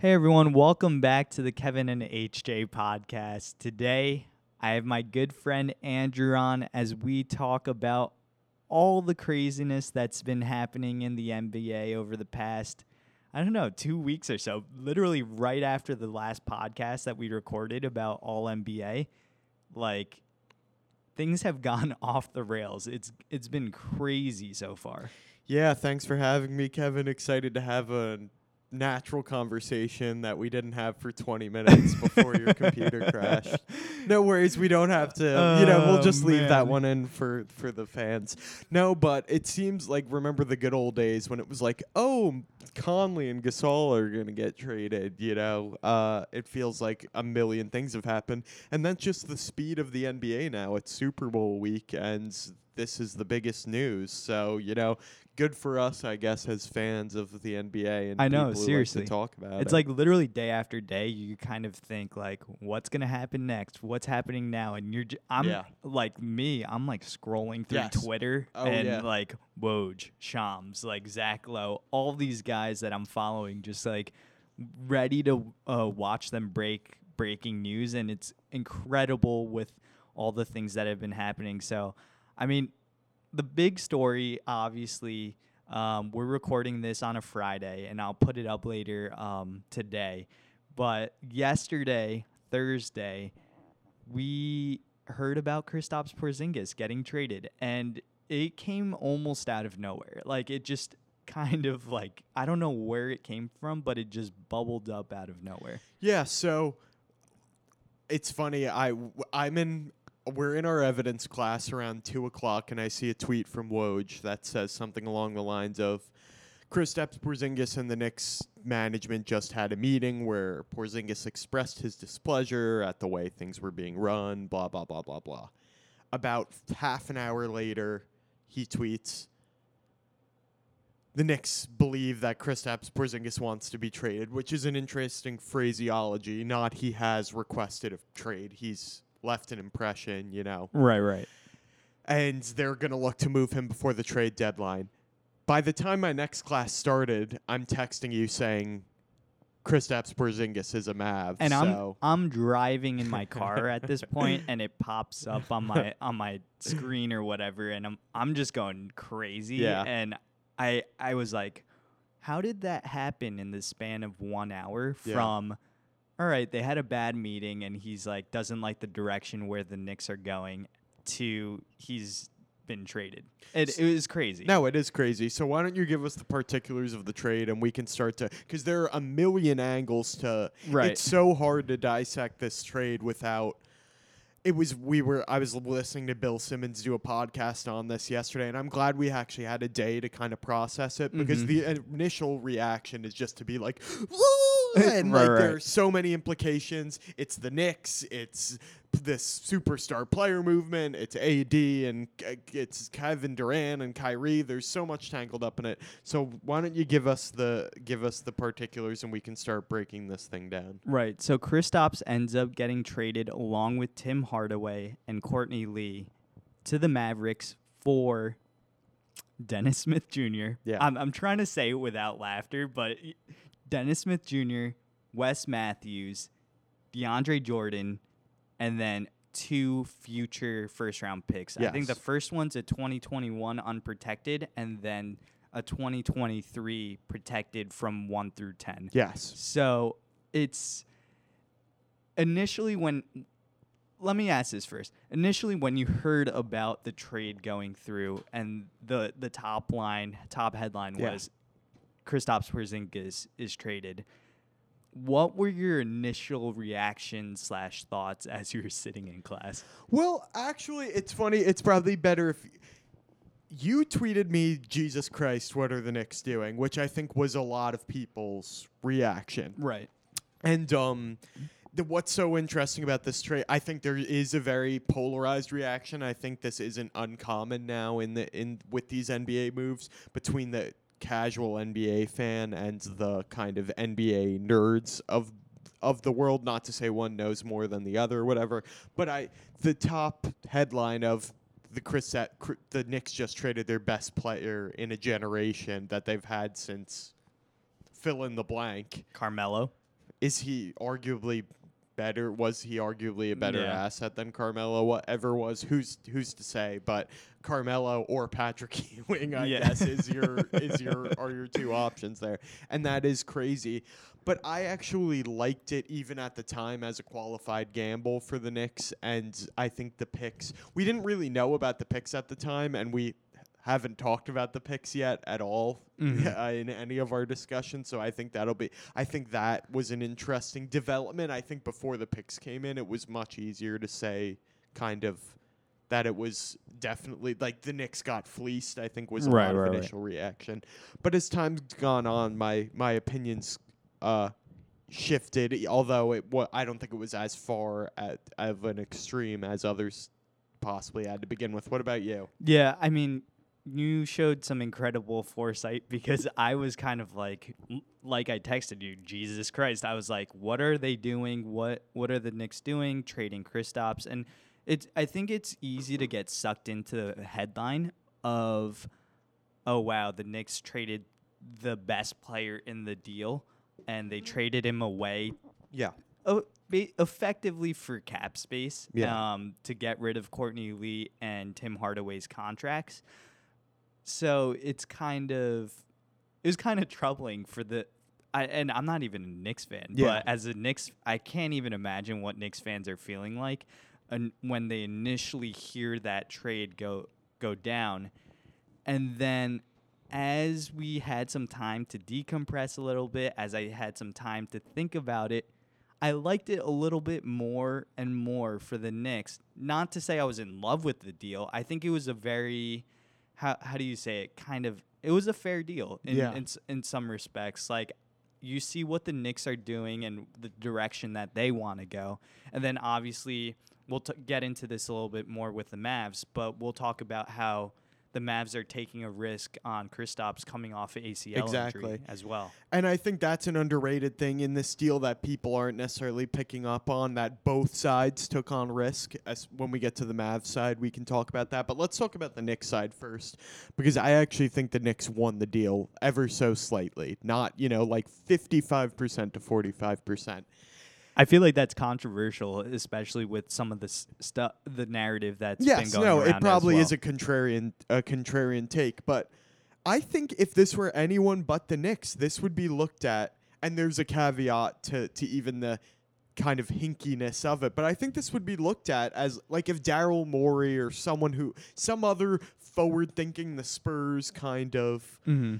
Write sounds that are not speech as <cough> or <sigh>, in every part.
Hey everyone, welcome back to the Kevin and HJ podcast. Today, I have my good friend Andrew on as we talk about all the craziness that's been happening in the NBA over the past, I don't know, two weeks or so. Literally right after the last podcast that we recorded about all NBA, like things have <laughs> gone off the rails. It's it's been crazy so far. Yeah, thanks for having me, Kevin. Excited to have a natural conversation that we didn't have for 20 minutes before your computer crashed. <laughs> No worries, we don't have to. you know, we'll Oh, just leave that one in for for the fans. No, but it seems like remember the good old days when it was like, "Oh, Conley and Gasol are going to get traded," you know. Uh it feels like a million things have happened, and that's just the speed of the NBA now. It's Super Bowl week and this is the biggest news. So, you know, good for us, I guess, as fans of the NBA and I know, who like to seriously. talk about It's it. like literally day after day, you kind of think like, what's gonna happen next? What's happening now? And you're, j- I'm Yeah. like me, I'm like scrolling through Yes. Twitter Oh, and yeah. like Woj, Shams, like Zach Lowe, all these guys that I'm following, just like ready to uh, watch them break breaking news, and it's incredible with all the things that have been happening. So, I mean, the big story, obviously, um, we're recording this on a Friday, and I'll put it up later um, today. But yesterday, Thursday, we heard about Kristaps Porzingis getting traded, and it came almost out of nowhere. Like it just kind of like I don't know where it came from, but it just bubbled up out of nowhere. Yeah, so it's funny. I I'm in. We're in our evidence class around two o'clock, and I see a tweet from Woj that says something along the lines of, "Kristaps Porzingis and the Knicks management just had a meeting where Porzingis expressed his displeasure at the way things were being run." Blah blah blah blah blah. About half an hour later, he tweets. The Knicks believe that Kristaps Porzingis wants to be traded, which is an interesting phraseology. Not he has requested a trade; he's left an impression, you know. Right, right. And they're gonna look to move him before the trade deadline. By the time my next class started, I'm texting you saying Kristaps Porzingis is a Mav. And so I'm I'm driving in my car <laughs> at this point, and it pops up on my on my screen or whatever, and I'm I'm just going crazy. Yeah. And I I was like, how did that happen in the span of one hour Yeah. from? All right, they had a bad meeting, and he's like doesn't like the direction where the Knicks are going. To he's been traded. It it was crazy. No, it is crazy. So why don't you give us the particulars of the trade and we can start to because there are a million angles to. Right. It's so hard to dissect this trade without. It was we were I was listening to Bill Simmons do a podcast on this yesterday, and I'm glad we actually had a day to kind of process it because Mhm. the initial reaction is just to be like! <laughs> and Right, like right. there's so many implications. It's the Knicks, it's this superstar player movement, it's AD and it's Kevin Durant and Kyrie. There's so much tangled up in it. So why don't you give us the give us the particulars and we can start breaking this thing down. Right. So Kristaps ends up getting traded along with Tim Hardaway and Courtney Lee to the Mavericks for Dennis Smith Jr. Yeah. I'm, I'm trying to say it without laughter, but y- Dennis Smith Jr., Wes Matthews, DeAndre Jordan, and then two future first round picks. I think the first one's a 2021 unprotected, and then a 2023 protected from 1 through 10. Yes. So it's initially when let me ask this first. Initially when you heard about the trade going through and the the top line, top headline Yeah. was Kristaps Porzingis is traded. What were your initial reactions slash thoughts as you were sitting in class? Well, actually, it's funny. It's probably better if you tweeted me, Jesus Christ, what are the Knicks doing? Which I think was a lot of people's reaction. Right. And um, the, what's so interesting about this trade? I think there is a very polarized reaction. I think this isn't uncommon now in the in with these NBA moves between the casual NBA fan and the kind of NBA nerds of of the world. Not to say one knows more than the other, or whatever. But I the top headline of the Chris the Knicks just traded their best player in a generation that they've had since fill in the blank. Carmelo. is he arguably better? Was he arguably a better Yeah. asset than Carmelo whatever was? Who's who's to say? But Carmelo or Patrick <laughs> Ewing, I Yeah. guess, is your <laughs> is your are your two options there, and that is crazy. But I actually liked it even at the time as a qualified gamble for the Knicks, and I think the picks. We didn't really know about the picks at the time, and we haven't talked about the picks yet at all Mhm. <laughs> uh, in any of our discussions. So I think that'll be. I think that was an interesting development. I think before the picks came in, it was much easier to say kind of that it was definitely like the Knicks got fleeced. I think was a Right, lot right, of right. initial reaction. But as time's gone on, my my opinions uh, shifted. Although it wa- I don't think it was as far at of an extreme as others possibly had to begin with. What about you? Yeah, I mean, you showed some incredible foresight because <laughs> I was kind of like, like I texted you, Jesus Christ. I was like, what are they doing? What What are the Knicks doing? Trading Kristaps, and it's. I think it's easy to get sucked into the headline of, oh wow, the Knicks traded the best player in the deal, and they traded him away Yeah. oh, effectively for cap space Yeah. um, to get rid of Courtney Lee and Tim Hardaway's contracts. So it's kind of it was kind of troubling for the I, and I'm not even a Knicks fan, Yeah. but as a Knicks, I can't even imagine what Knicks fans are feeling like and when they initially hear that trade go go down, and then as we had some time to decompress a little bit, as I had some time to think about it, I liked it a little bit more and more for the Knicks. Not to say I was in love with the deal. I think it was a very how how do you say it? Kind of it was a fair deal in Yeah. in, in some respects. Like you see what the Knicks are doing and the direction that they want to go, and then obviously we'll t- get into this a little bit more with the Mavs, but we'll talk about how the Mavs are taking a risk on Kristaps coming off of ACL Exactly. injury as well. And I think that's an underrated thing in this deal that people aren't necessarily picking up on that both sides took on risk. As when we get to the Mavs side, we can talk about that. But let's talk about the Knicks side first because I actually think the Knicks won the deal ever so slightly. Not, you know, like 55% to 45%. I feel like that's controversial, especially with some of the stuff, the narrative that's been Yes, going no, it probably well. is a contrarian a contrarian take, but I think if this were anyone but the Knicks, this would be looked at and there's a caveat to to even the kind of hinkiness of it, but I think this would be looked at as like if Daryl Morey or someone who some other forward thinking the Spurs kind of Mhm.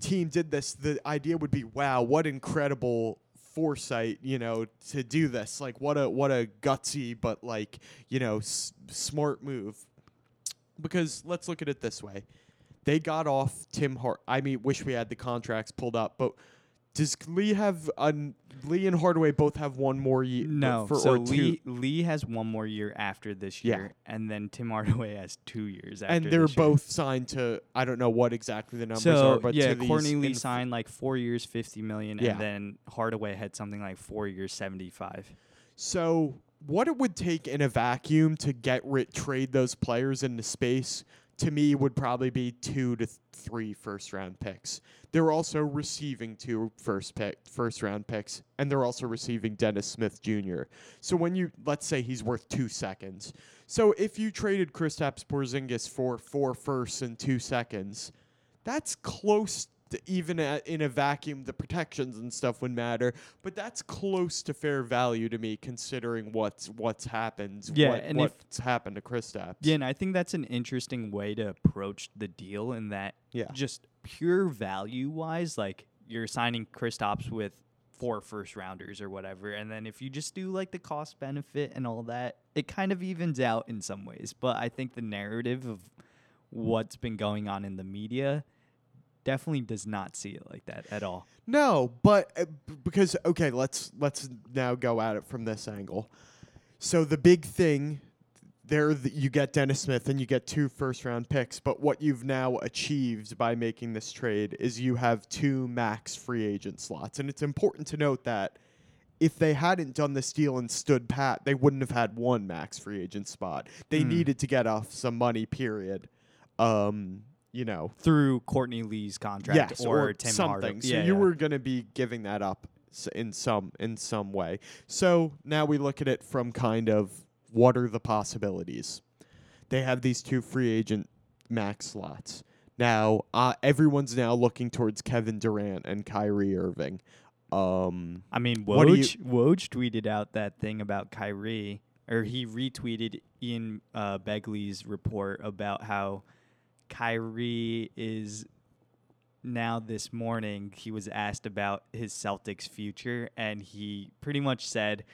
team did this, the idea would be, wow, what incredible foresight, you know, to do this. Like what a what a gutsy but like, you know, s- smart move. Because let's look at it this way. They got off Tim Hart. I mean, wish we had the contracts pulled up, but does Lee have un- Lee and Hardaway both have one more year? Uh, no, for so or Lee two, Lee has one more year after this Yeah. year, and then Tim Hardaway has two years after. and they're this year. both signed to. I don't know what exactly the numbers So are, but yeah, Courtney Lee signed like four years, fifty million, Yeah. and then Hardaway had something like four years, seventy-five. So, what it would take in a vacuum to get rid trade those players into space to me would probably be two to th- three first round picks. They're also receiving two first pick first round picks, and they're also receiving Dennis Smith Jr. So when you let's say he's worth two seconds. So if you traded Kristaps Porzingis for four firsts and two seconds, that's close even in a vacuum the protections and stuff would matter. But that's close to fair value to me considering what's what's happened Yeah, what, and if- what's happened to Kristaps Yeah, and I think that's an interesting way to approach the deal in that yeah. just pure value wise, like you're signing Kristaps with four first rounders or whatever, and then if you just do like the cost benefit and all that, it kind of evens out in some ways. But I think the narrative of what's been going on in the media definitely does not see it like that at all. No, but uh, because okay, let's let's now go at it from this angle. So the big thing there th- you get Dennis Smith and you get two first round picks, but what you've now achieved by making this trade is you have two max free agent slots. And it's important to note that if they hadn't done this deal and stood pat, they wouldn't have had one max free agent spot. They Hmm. needed to get off some money, period. Um, you know, Through Courtney Lee's contract yes, or, or, Tim something. Hardaway. So Yeah, you yeah. were going to be giving that up. in some in some way. So now we look at it from kind of what are the possibilities. They have these two free agent max slots. Now, uh, everyone's now looking towards Kevin Durant and Kyrie Irving. Um, I mean, Woj, Woj tweeted out that thing about Kyrie, or he retweeted Ian uh, Begley's report about how Kyrie is now this morning. He was asked about his Celtics future, and he pretty much said,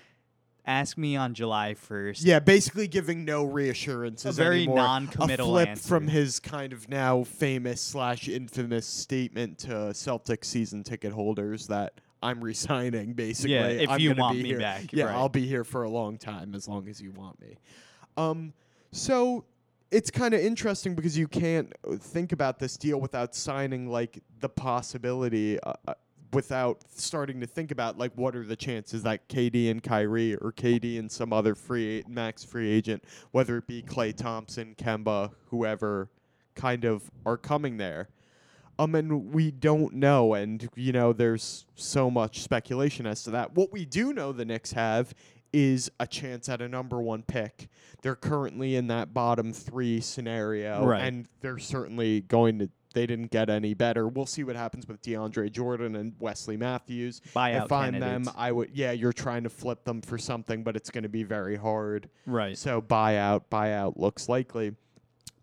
"Ask me on July 1st. yeah, basically giving no reassurances. A very anymore. non-committal a flip answer. from his kind of now famous slash infamous statement to Celtic season ticket holders that I'm resigning. <laughs> Basically, Yeah, if I'm you want be me here. back, Yeah, right. I'll be here for a long time as long as you want me. Um, so it's kind of interesting because you can't uh, think about this deal without signing like the possibility. Uh, uh, Without starting to think about like what are the chances that KD and Kyrie or KD and some other free max free agent, whether it be Klay Thompson, Kemba, whoever, kind of are coming there. Um, and we don't know, and you know, there's so much speculation as to that. What we do know the Knicks have is a chance at a number one pick. They're currently in that bottom three scenario, Right. and they're certainly going to. They didn't get any better. We'll see what happens with DeAndre Jordan and Wesley Matthews. buyout if I'm candidates." them, I would. Yeah, you're trying to flip them for something, but it's going to be very hard. right. So buyout, buyout looks likely.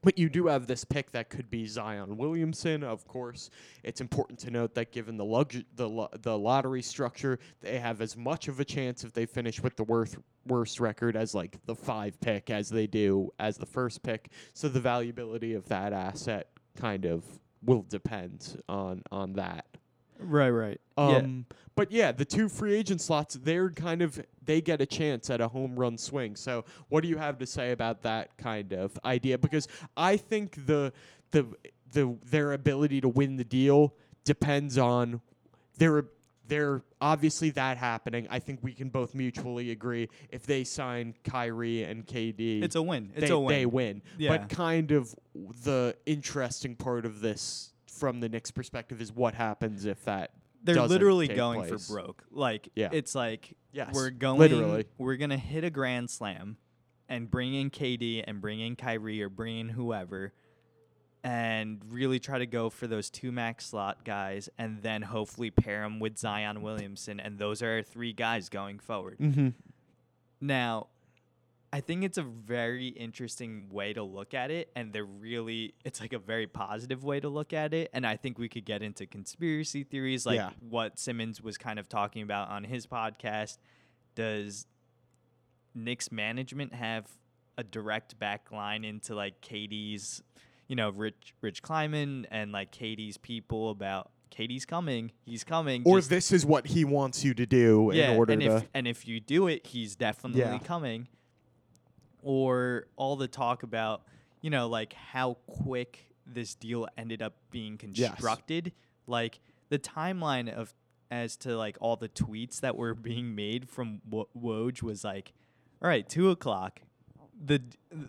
But you do have this pick that could be Zion Williamson. Of course, it's important to note that given the lug- the lo- the lottery structure, they have as much of a chance if they finish with the worst worst record as like the five pick as they do as the first pick. So the valuability of that asset kind of will depend on on that. Right, right. yeah. Um, but yeah, the two free agent slots, they're kind of they get a chance at a home run swing. So what do you have to say about that kind of idea? Because I think the the the their ability to win the deal depends on their their obviously that happening. I think we can both mutually agree if they sign Kyrie and KD, It's a win. It's they, a win. they win. Yeah. But kind of the interesting part of this from the Knicks perspective is what happens if that They're literally going place. for broke. Like Yeah. it's like Yes, we're going literally. we're gonna hit a grand slam and bring in KD and bring in Kyrie or bring in whoever and really try to go for those two max slot guys and then hopefully pair them with Zion Williamson and those are our three guys going forward. Mm-hmm. Now, I think it's a very interesting way to look at it, and they're really it's like a very positive way to look at it. And I think we could get into conspiracy theories, like Yeah. what Simmons was kind of talking about on his podcast. Does Knicks management have a direct back line into like KD's, you know, Rich Rich Kleiman and like KD's people about KD's coming, he's coming, Or this is what he wants you to do yeah, in order and to. if and if you do it, he's definitely Yeah. coming. Or all the talk about, you know, like how quick this deal ended up being Yes. constructed, like the timeline of as to like all the tweets that were being made from Wo- Woj was like, all right, two o'clock. The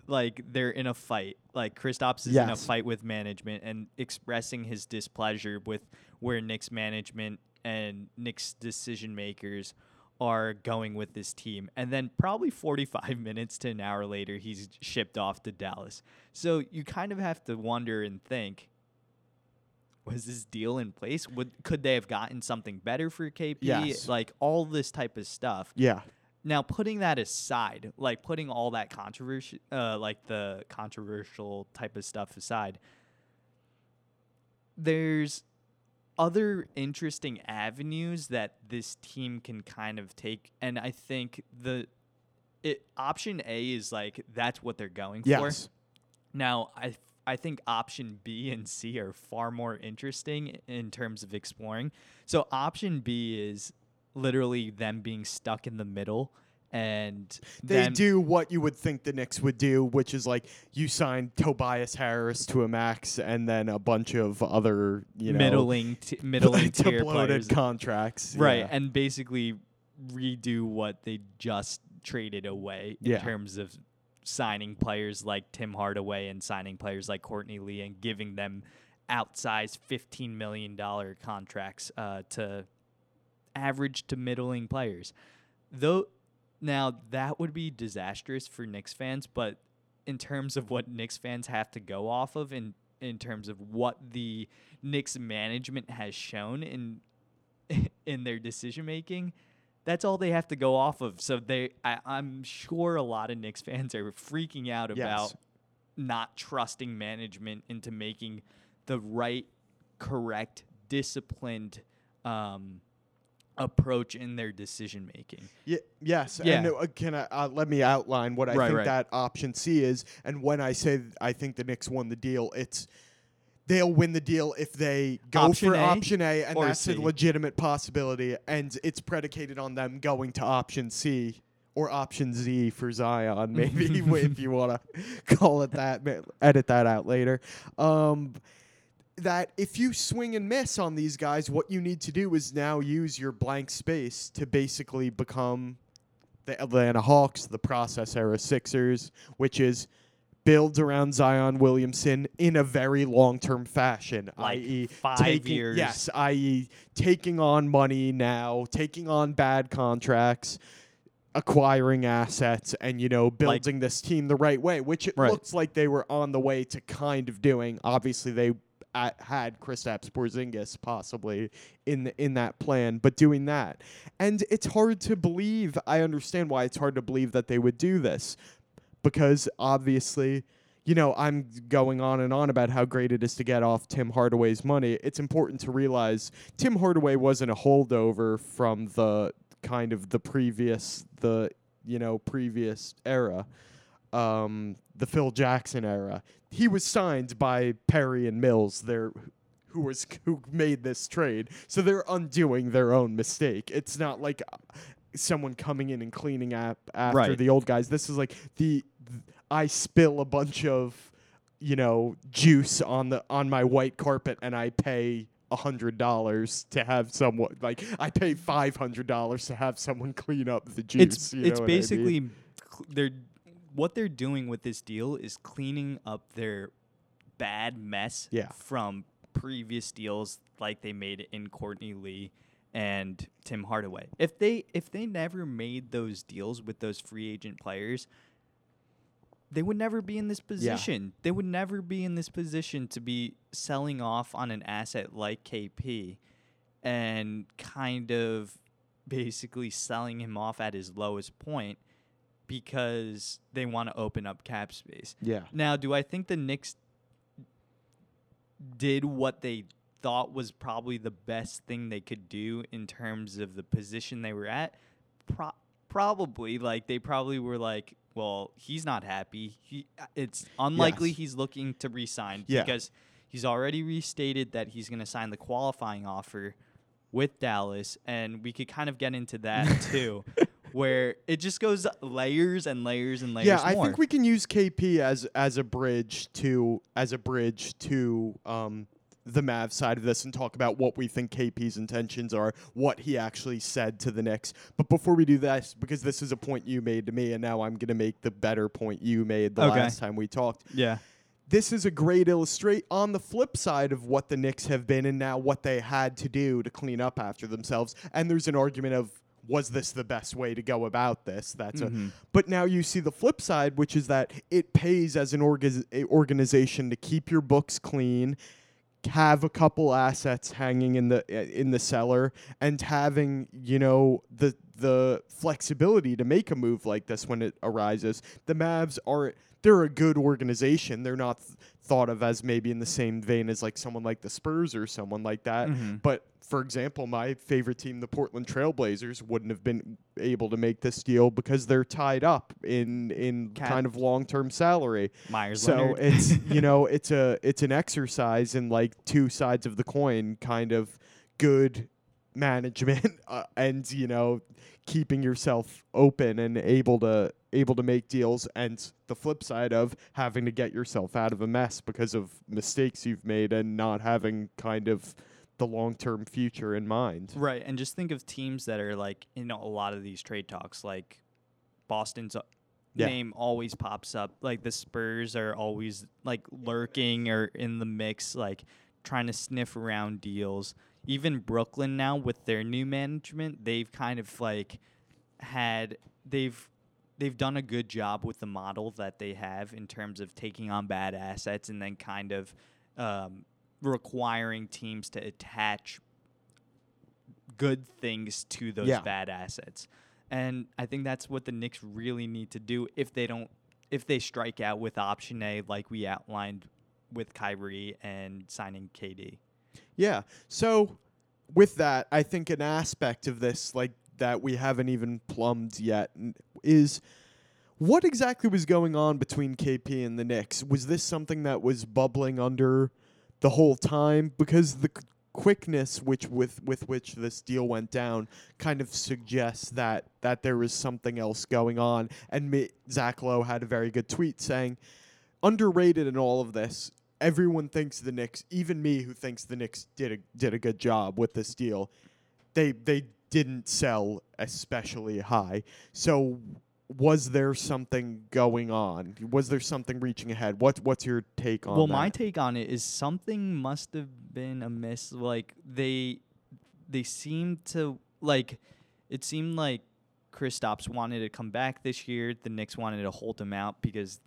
like they're in a fight. Like Kristaps is in a fight with management and expressing his displeasure with where Knicks management and Knicks decision makers are going with this team. And then probably 45 <laughs> minutes to an hour later, he's shipped off to Dallas. So you kind of have to wonder and think was this deal in place? Would could they have gotten something better for KP? Yes. Like all this type of stuff. yeah. Now, putting that aside, like putting all that controversy, uh, like the controversial type of stuff aside, there's other interesting avenues that this team can kind of take, and I think the it option A is like that's what they're going for. Yes. Now, I I think option B and C are far more interesting in terms of exploring. So option B is literally them being stuck in the middle and They them- do what you would think the Knicks would do, which is like you sign Tobias Harris to a max and then a bunch of other, you know, middling t- middling <laughs> to tier bloated players. contracts. right yeah. and basically redo what they just traded away in Yeah. terms of signing players like Tim Hardaway and signing players like Courtney Lee and giving them outsized $15 million contracts uh, to average to middling players. Though now that would be disastrous for Knicks fans, but in terms of what Knicks fans have to go off of in in terms of what the Knicks management has shown in <laughs> in their decision making, that's all they have to go off of. So they I, I'm sure a lot of Knicks fans are freaking out Yes. about not trusting management into making the right, correct, disciplined um, approach in their decision making. Ye- yes, Yeah. and uh, can I uh, let me outline what I Right, think right. that option C is, and when I say I think the Knicks won the deal, it's they'll win the deal if they go Option for A option A, and that's C? a legitimate possibility, and it's predicated on them going to option C or option Z for Zion, <laughs> maybe if you want to <laughs> call it that. Edit that out later. Um, that if you swing and miss on these guys, what you need to do is now use your blank space to basically become the Atlanta Hawks, the process era Sixers, which is builds around Zion Williamson in a very long term fashion, Like i.e., five taking, years. Yes, i.e., taking on money now, taking on bad contracts. Acquiring assets and you know building this team the right way, which it Right. looks like they were on the way to kind of doing. Obviously, they uh, had Kristaps Porzingis possibly in the, in that plan, but doing that, and it's hard to believe. I understand why it's hard to believe that they would do this, because obviously, you know, I'm going on and on about how great it is to get off Tim Hardaway's money. It's important to realize Tim Hardaway wasn't a holdover from the kind of the previous the you know previous era um, the Phil Jackson era. He was signed by Perry and Mills, there, who was who made this trade. So they're undoing their own mistake. It's not like uh, someone coming in and cleaning up after Right. the old guys. This is like the th- I spill a bunch of you know juice on the on my white carpet and I pay. a hundred dollars to have someone like I pay five hundred dollars to have someone clean up the juice. it's you know it's what I mean? basically cl- they're what they're doing with this deal is cleaning up their bad mess Yeah. from previous deals like they made in Courtney Lee and Tim Hardaway. If they if they never made those deals with those free agent players, they would never be in this position. They would never be in this position to be selling off on an asset like KP and kind of basically selling him off at his lowest point because they want to open up cap space. yeah. Now, do I think the Knicks did what they thought was probably the best thing they could do in terms of the position they were at? Pro- probably. Like they probably were like, well, he's not happy. He, uh, it's unlikely Yes. he's looking to resign Yeah. because he's already restated that he's going to sign the qualifying offer with Dallas, and we could kind of get into that <laughs> too. Where it just goes layers and layers and layers yeah, I more. think we can use KP as as a bridge to as a bridge to um, the Mavs side of this and talk about what we think KP's intentions are, what he actually said to the Knicks. But before we do that, because this is a point you made to me, and now I'm gonna make the better point you made the Okay. last time we talked. yeah. This is a great illustrate on the flip side of what the Knicks have been and now what they had to do to clean up after themselves. And there's an argument of was this the best way to go about this? That's Mhm. a but now you see the flip side, which is that it pays as an orga- organization to keep your books clean, have a couple assets hanging in the in the cellar, and having you know the the flexibility to make a move like this when it arises. The Mavs are they're a good organization. They're not th- thought of as maybe in the same vein as like someone like the Spurs or someone like that. Mhm. But for example, my favorite team, the Portland Trailblazers, wouldn't have been able to make this deal because they're tied up in in Cap. kind of long term salary. Meyers So Leonard. it's <laughs> you know it's a it's an exercise in like two sides of the coin, kind of good management <laughs> uh, and you know keeping yourself open and able to able to make deals and the flip side of having to get yourself out of a mess because of mistakes you've made and not having kind of the long-term future in mind. Right, and just think of teams that are like in a lot of these trade talks, like Boston's uh, Yeah. name always pops up. Like the Spurs are always like lurking or in the mix, like trying to sniff around deals. even Brooklyn now with their new management, they've kind of like had they've they've done a good job with the model that they have in terms of taking on bad assets and then kind of um, requiring teams to attach good things to those Yeah. bad assets. And I think that's what the Knicks really need to do if they don't if they strike out with option A like we outlined with Kyrie and signing KD. Yeah. So with that, I think an aspect of this, like that we haven't even plumbed yet, is what exactly was going on between KP and the Knicks? Was this something that was bubbling under the whole time? Because the quickness which with with which this deal went down kind of suggests that that there was something else going on. And Zach Lowe had a very good tweet saying, underrated in all of this. Everyone thinks the Knicks, even me who thinks the Knicks did a did a good job with this deal. They they didn't sell especially high. So was there something going on? Was there something reaching ahead? What what's your take on well, that? my take on it is something must have been amiss. Like they they seemed to like it seemed like Kristaps wanted to come back this year. The Knicks wanted to hold him out because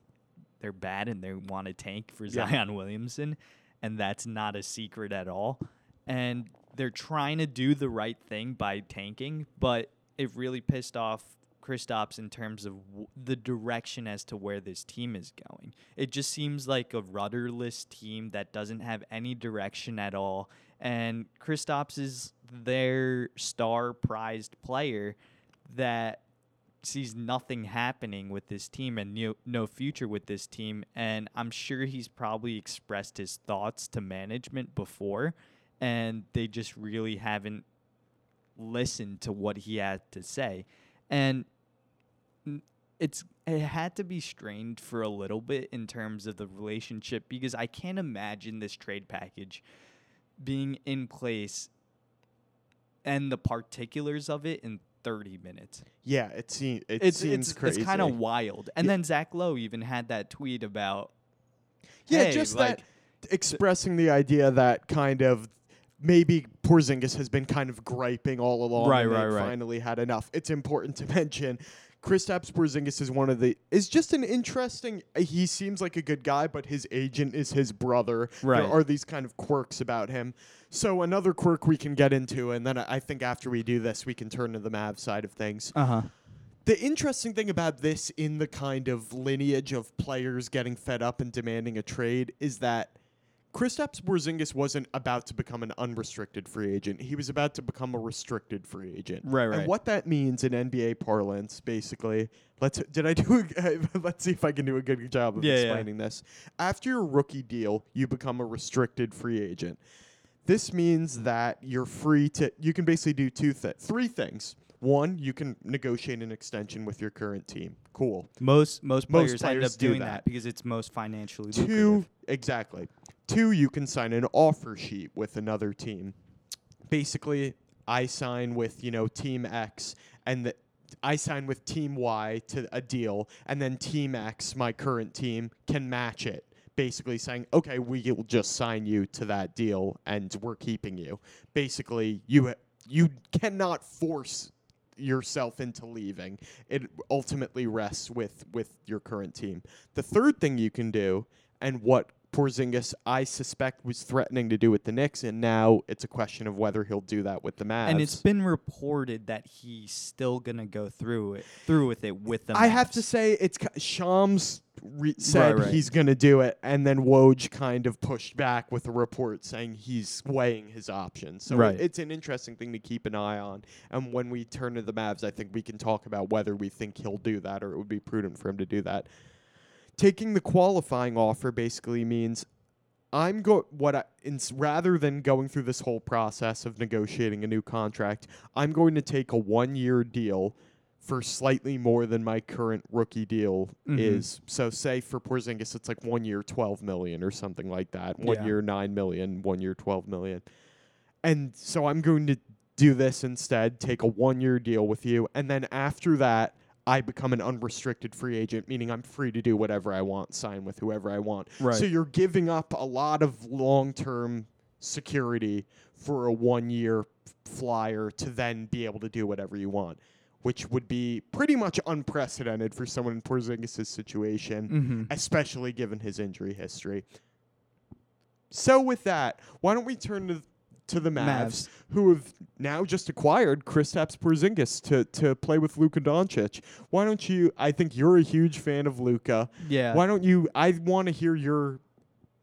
they're bad and they want to tank for Yeah. Zion Williamson, and that's not a secret at all. And they're trying to do the right thing by tanking, but it really pissed off Kristaps in terms of w- the direction as to where this team is going. It just seems like a rudderless team that doesn't have any direction at all. And Kristaps is their star prized player that sees nothing happening with this team and no, no future with this team. And I'm sure he's probably expressed his thoughts to management before, and they just really haven't listened to what he had to say. And it's it had to be strained for a little bit in terms of the relationship because I can't imagine this trade package being in place and the particulars of it in 30 minutes. yeah, it seems it It's seems it's, crazy. it's kind of wild. And Yeah. then Zach Lowe even had that tweet about Yeah, hey, just like, that expressing the idea that kind of maybe Porzingis has been kind of griping all along. Right, and right, right. Finally had enough. It's important to <laughs> mention. Kristaps Porzingis is one of the is just an interesting. uh, He seems like a good guy, but his agent is his brother. Right. There are these kind of quirks about him. So another quirk we can get into, and then I think after we do this, we can turn to the Mavs side of things. uh-huh. The interesting thing about this in the kind of lineage of players getting fed up and demanding a trade is that Kristaps Porzingis wasn't about to become an unrestricted free agent. He was about to become a restricted free agent. Right, right. And what that means in NBA parlance, basically, let's did I do? A, <laughs> let's see if I can do a good job of Yeah, yeah. explaining this. After your rookie deal, you become a restricted free agent. This means that you're free to. You can basically do two, th- three things. One, you can negotiate an extension with your current team. Cool. Most most players, end players up do doing that. that. because it's most financially Two, lucrative. exactly. Two, you can sign an offer sheet with another team. Basically, I sign with you know Team X, and the, I sign with Team Y to a deal, and then Team X, my current team, can match it. Basically, saying, okay, we will just sign you to that deal, and we're keeping you. Basically, you you cannot force yourself into leaving. It ultimately rests with with your current team. The third thing you can do, and what Porzingis I suspect was threatening to do with the Knicks, and now it's a question of whether he'll do that with the Mavs. And it's been reported that he's still gonna go through it through with it with the I have to say it's Shams re- said right. he's going to do it, and then Woj kind of pushed back with a report saying he's weighing his options. So Right. it's an interesting thing to keep an eye on. And when we turn to the Mavs, I think we can talk about whether we think he'll do that or it would be prudent for him to do that. Taking the qualifying offer basically means I'm go what I ins- rather than going through this whole process of negotiating a new contract, I'm going to take a one year deal for slightly more than my current rookie deal Mhm. is. So say for Porzingis, it's like one year, twelve million or something like that. One Yeah. year, 9 million, one year, twelve million. And so I'm going to do this instead. Take a one year deal with you, and then after that. I become an unrestricted free agent, meaning I'm free to do whatever I want, sign with whoever I want. Right. So you're giving up a lot of long term security for a one year flyer to then be able to do whatever you want, which would be pretty much unprecedented for someone in Porzingis' situation, Mm-hmm. especially given his injury history. So with that, why don't we turn to to the Mavs, Mavs. who have now just acquired Kristaps Porzingis to to play with Luka Doncic. Why don't you? I think you're a huge fan of Luka. Yeah. Why don't you? I want to hear your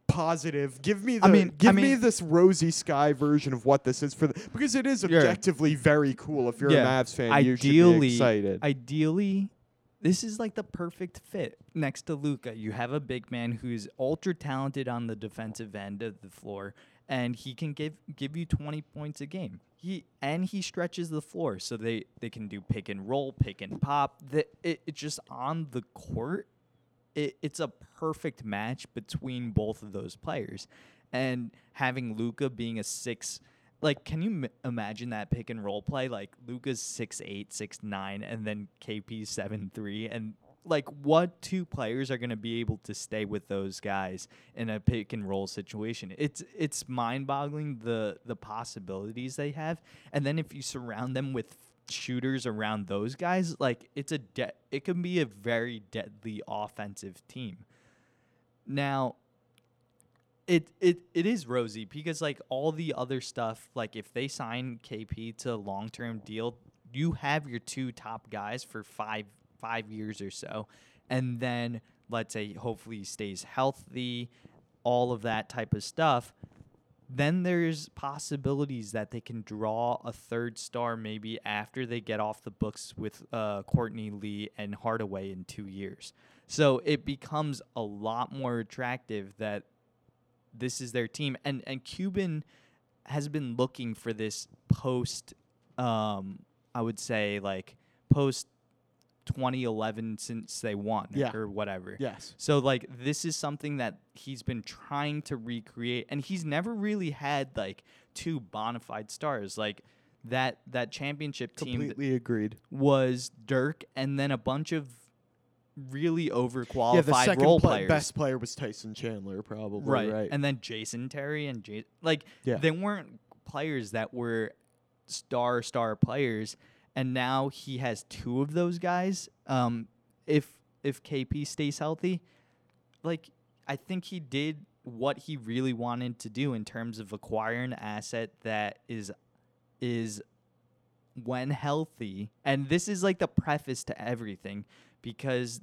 positive. Give me the. I mean- give I me this rosy sky version of what this is for the because it is objectively very cool. If you're Yeah. a Mavs fan, you should be excited. Ideally, this is like the perfect fit next to Luka. You have a big man who's ultra talented on the defensive end of the floor, and he can give give you 20 points a game. He and he stretches the floor, so they they can do pick and roll, pick and pop. The, it, it's just on the court. It, it's a perfect match between both of those players, and having Luka being a six like can you m- imagine that pick and roll play like Luka's six eight six nine and then kp's seven three and like what two players are going to be able to stay with those guys in a pick and roll situation? It's it's mind boggling the the possibilities they have. And then if you surround them with shooters around those guys like it's a de- it can be a very deadly offensive team. Now it it it is rosy because like all the other stuff like if they sign KP to a long-term deal you have your two top guys for 5 5 years or so and then let's say hopefully he stays healthy all of that type of stuff then there's possibilities that they can draw a third star maybe after they get off the books with uh, Courtney Lee and Hardaway in two years. So it becomes a lot more attractive that this is their team, and and Cuban has been looking for this post, um, I would say like post 2011 since they won Yeah. or whatever. yes. So like this is something that he's been trying to recreate and he's never really had like two bona fide stars. Like that that championship team Completely agreed. was Dirk and then a bunch of really overqualified Yeah, the second role pla- players. best player was Tyson Chandler, probably. right. Right. And then Jason Terry and J- like Yeah. they weren't players that were star star players and now he has two of those guys. Um if if KP stays healthy, like I think he did what he really wanted to do in terms of acquiring an asset that is is when healthy and this is like the preface to everything because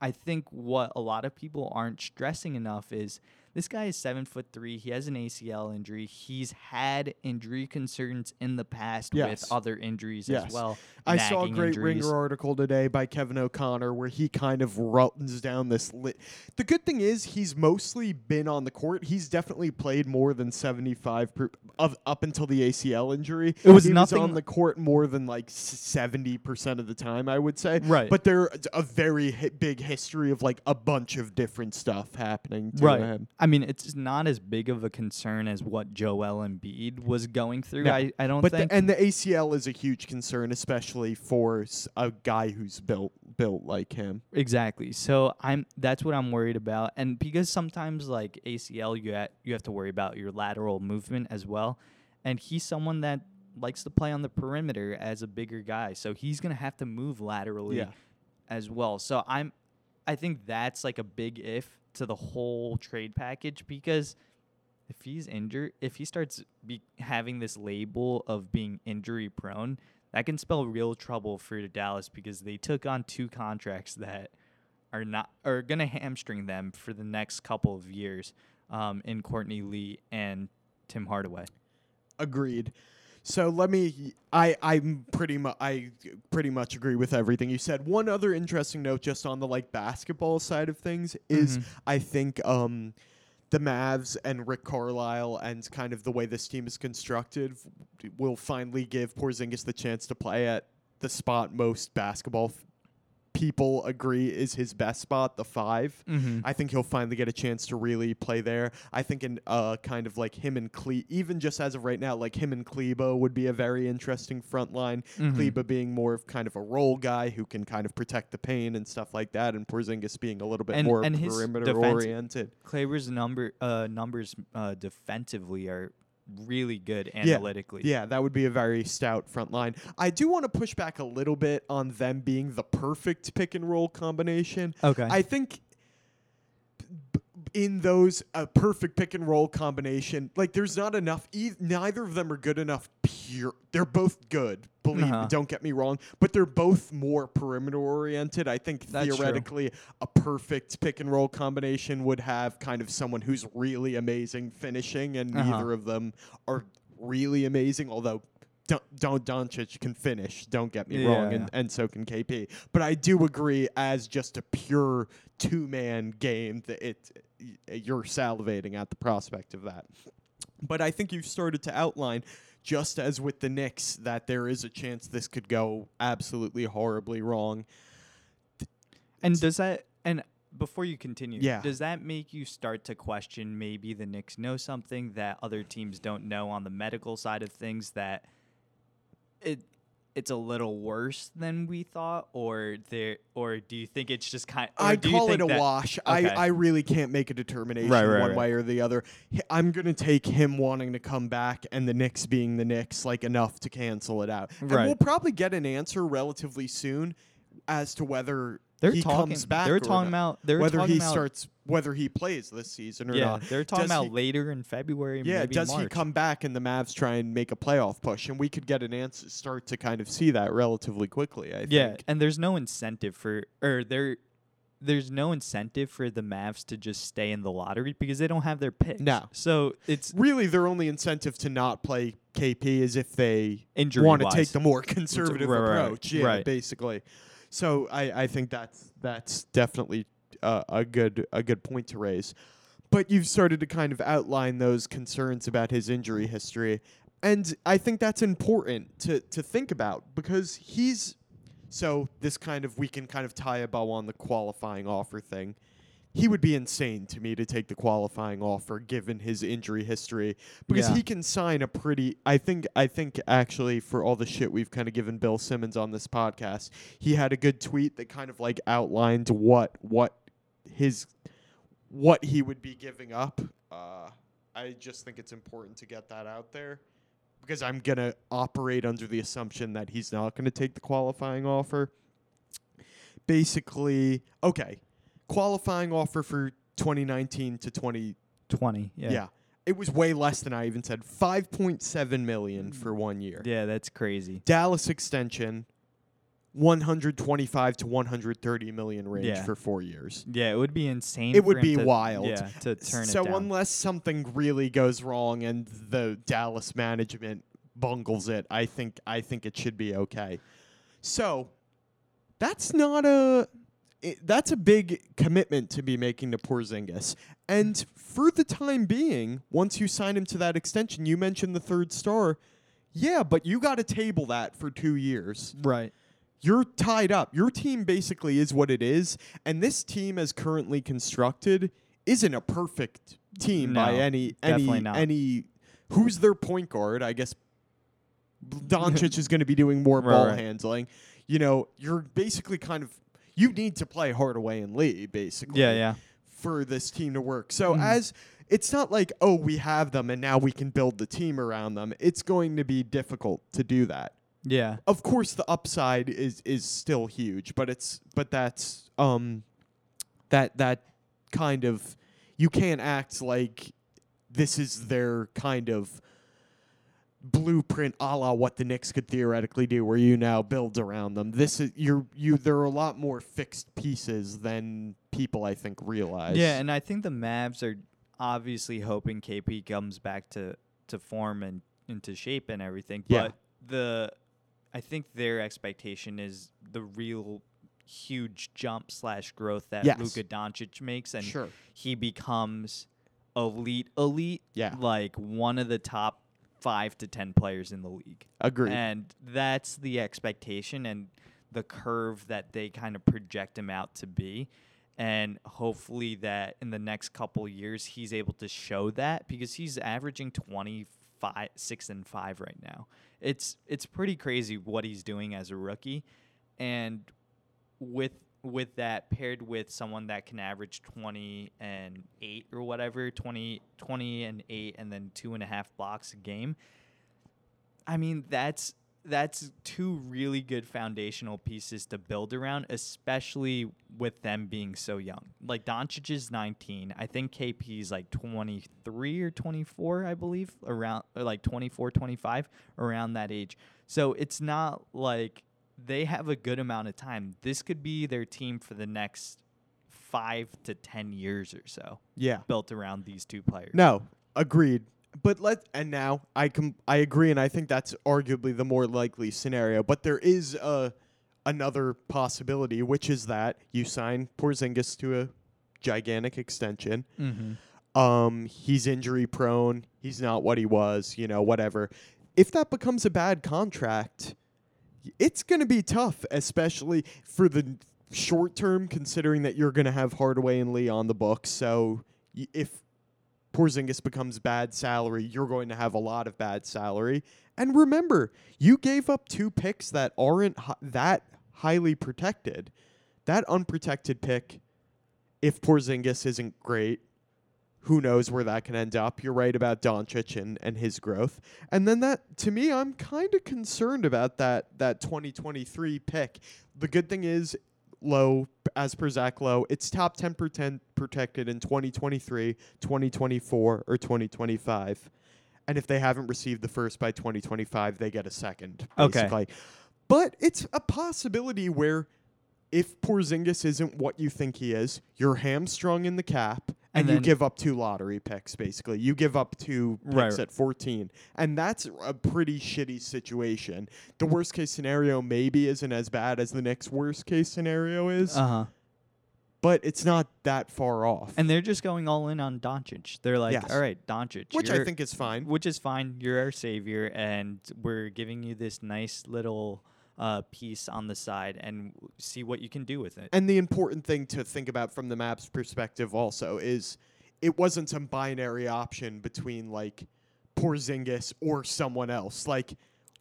I think what a lot of people aren't stressing enough is this guy is seven foot three. He has an ACL injury. He's had injury concerns in the past Yes. with other injuries Yes. as well. I saw a great injuries. Ringer article today by Kevin O'Connor where he kind of runs down this lit. The good thing is he's mostly been on the court. He's definitely played more than 75 per, of up until the ACL injury. It was he nothing- was on the court more than like 70% of the time, I would say. Right. But there's a very hi- big history of like a bunch of different stuff happening to Right. him. I mean, it's not as big of a concern as what Joel Embiid was going through. No. I, I don't But think. the, and the ACL is a huge concern, especially for a guy who's built built like him. Exactly. So I'm that's what I'm worried about, and because sometimes like ACL, you ha- you have to worry about your lateral movement as well, and he's someone that likes to play on the perimeter as a bigger guy, so he's gonna have to move laterally Yeah. as well. So I'm, I think that's like a big if to the whole trade package because if he's injured, if he starts be having this label of being injury prone, that can spell real trouble for Dallas because they took on two contracts that are not are gonna hamstring them for the next couple of years um, in Courtney Lee and Tim Hardaway. Agreed. So let me. I I'm pretty much I pretty much agree with everything you said. One other interesting note, just on the like basketball side of things, is Mhm. I think um the Mavs and Rick Carlisle and kind of the way this team is constructed will finally give Porzingis the chance to play at the spot most basketball f- people agree is his best spot, the 5 Mm-hmm. I think he'll finally get a chance to really play there. I think in uh kind of like him and Cle even just as of right now, like him and Kleber would be a very interesting front line. Mhm. Kleber being more of kind of a role guy who can kind of protect the paint and stuff like that, and Porzingis being a little bit And- more and perimeter defense- oriented. Kleber's number uh, numbers uh, defensively are really good Yeah, analytically. Yeah, that would be a very stout front line. I do want to push back a little bit on them being the perfect pick and roll combination. Okay. I think b- in those a perfect pick and roll combination, like there's not enough. E- neither of them are good enough. Pure, they're both good. Believe Uh-huh. me, don't get me wrong, but they're both more perimeter oriented. I think That's true. theoretically, a perfect pick and roll combination would have kind of someone who's really amazing finishing, and Uh-huh. neither of them are really amazing. Although. Don't, don't Doncic can finish. Don't get me wrong, Yeah. and, and so can KP. But I do agree, as just a pure two man game, that it Uh, you're salivating at the prospect of that. But I think you've started to outline, just as with the Knicks, that there is a chance this could go absolutely horribly wrong. and does that and before you continue, Yeah. does that make you start to question maybe the Knicks know something that other teams don't know on the medical side of things that it it's a little worse than we thought, or there, or do you think it's just kind? Or I do you call it a that- wash. Okay. I, I really can't make a determination Right, right, one right. way or the other. I'm going to take him wanting to come back and the Knicks being the Knicks, like enough to cancel it out. And we'll probably get an answer relatively soon as to whether They're he talking. comes back. they're talking about. They're whether he about, starts, whether he plays this season or Yeah, not. they're talking Does about he- later in February. Yeah, maybe does he come back and the Mavs try and make a playoff push? And we could get an answer, start to kind of see that relatively quickly. I think. Yeah, and there's no incentive for or there there's no incentive for the Mavs to just stay in the lottery because they don't have their picks. No. So it's Really, their only incentive to not play KP is if they injury want to take the more <laughs> conservative right, right, approach. Yeah, right. basically. So I, I think that's that's definitely uh, a good a good point to raise. But you've started to kind of outline those concerns about his injury history, and I think that's important to to think about because he's so this kind of we can kind of tie a bow on the qualifying offer thing. He would be insane to me to take the qualifying offer given his injury history because Yeah. he can sign a pretty I think I think actually for all the shit we've kind of given Bill Simmons on this podcast, he had a good tweet that kind of like outlined what what his what he would be giving up. Uh, I just think it's important to get that out there because I'm gonna operate under the assumption that he's not gonna take the qualifying offer. Basically, okay, qualifying offer for 2019 to 20 twenty. Yeah. yeah. It was way less than I even said. 5.7 million for one year. Yeah, that's crazy. Dallas extension 125 to 130 million range Yeah. for 4 years. Yeah, it would be insane. It would be to- wild. Yeah, to turn so it down. unless something really goes wrong and the Dallas management bungles it, I think I think it should be okay. So that's not a i that's a big commitment to be making to Porzingis. And for the time being, once you sign him to that extension, you mentioned the third star. Yeah, but you got to table that for 2 years right. you're tied up. Your team basically is what it is, and this team, as currently constructed, isn't a perfect team by No, any definitely any not. any. Who's their point guard? I guess Doncic is going to be doing more <laughs> Right, ball right. handling. You know, you're basically kind of you need to play Hardaway and Lee basically Yeah, yeah. for this team to work. So Mhm. as it's not like oh we have them and now we can build the team around them. It's going to be difficult to do that Yeah. of course the upside is is still huge but it's but that's um that that kind of you can't act like this is their kind of blueprint a la what the Knicks could theoretically do where you now build around them. This is you're you there are a lot more fixed pieces than people I think realize. Yeah, and I think the Mavs are obviously hoping KP comes back to to form and into shape and everything. Yeah. But the I think their expectation is the real huge jump slash growth that Yes. Luka Doncic makes, and sure. he becomes elite, elite, Yeah. like one of the top five to ten players in the league. Agreed. And that's the expectation. And the curve that they kind of project him out to be. And hopefully that in the next couple years he's able to show that because he's averaging 25 6 and 5 right now. It's it's pretty crazy what he's doing as a rookie and with with that paired with someone that can average 20 and 8 or whatever 20 20 and 8 and then two and a half blocks a game i mean that's that's two really good foundational pieces to build around especially with them being so young. Like Doncic is 19 i think kp is like 23 or 24 i believe around like 24 25 around that age. So it's not like they have a good amount of time. This could be their team for the next five to ten years or so, Yeah. built around these two players. No, agreed. But let and now I com- I agree, and I think that's arguably the more likely scenario. But there is a another possibility, which is that you sign Porzingis to a gigantic extension. Mm-hmm. Um, he's injury prone. He's not what he was. You know, whatever. If that becomes a bad contract, it's going to be tough, especially for the short term, considering that you're going to have Hardaway and Lee on the books. So y- if Porzingis becomes bad salary, you're going to have a lot of bad salary. And remember, you gave up two picks that aren't hi- that highly protected. That unprotected pick, if Porzingis isn't great, who knows where that can end up. You're right about Doncic and, and his growth. And then that to me, I'm kind of concerned about that that 2023 pick. The good thing is low as per Zach Lowe, it's top 10% protected in 2023, 2024, or 2025. And if they haven't received the first by 2025, they get a second. Okay. But it's a possibility where if Porzingis isn't what you think he is, you're hamstrung in the cap, and, And you give up two lottery picks. Basically, you give up two picks Right. at 14, and that's a pretty shitty situation. The worst case scenario maybe isn't as bad as the next worst case scenario is, Uh huh. but it's not that far off. And they're just going all in on Doncic. They're like, Yes. all right, Doncic, which I think is fine. which is fine. You're our savior, and we're giving you this nice little uh, piece on the side, and see what you can do with it. And the important thing to think about from the Mavs' perspective also is it wasn't some binary option between like Porzingis or someone else. Like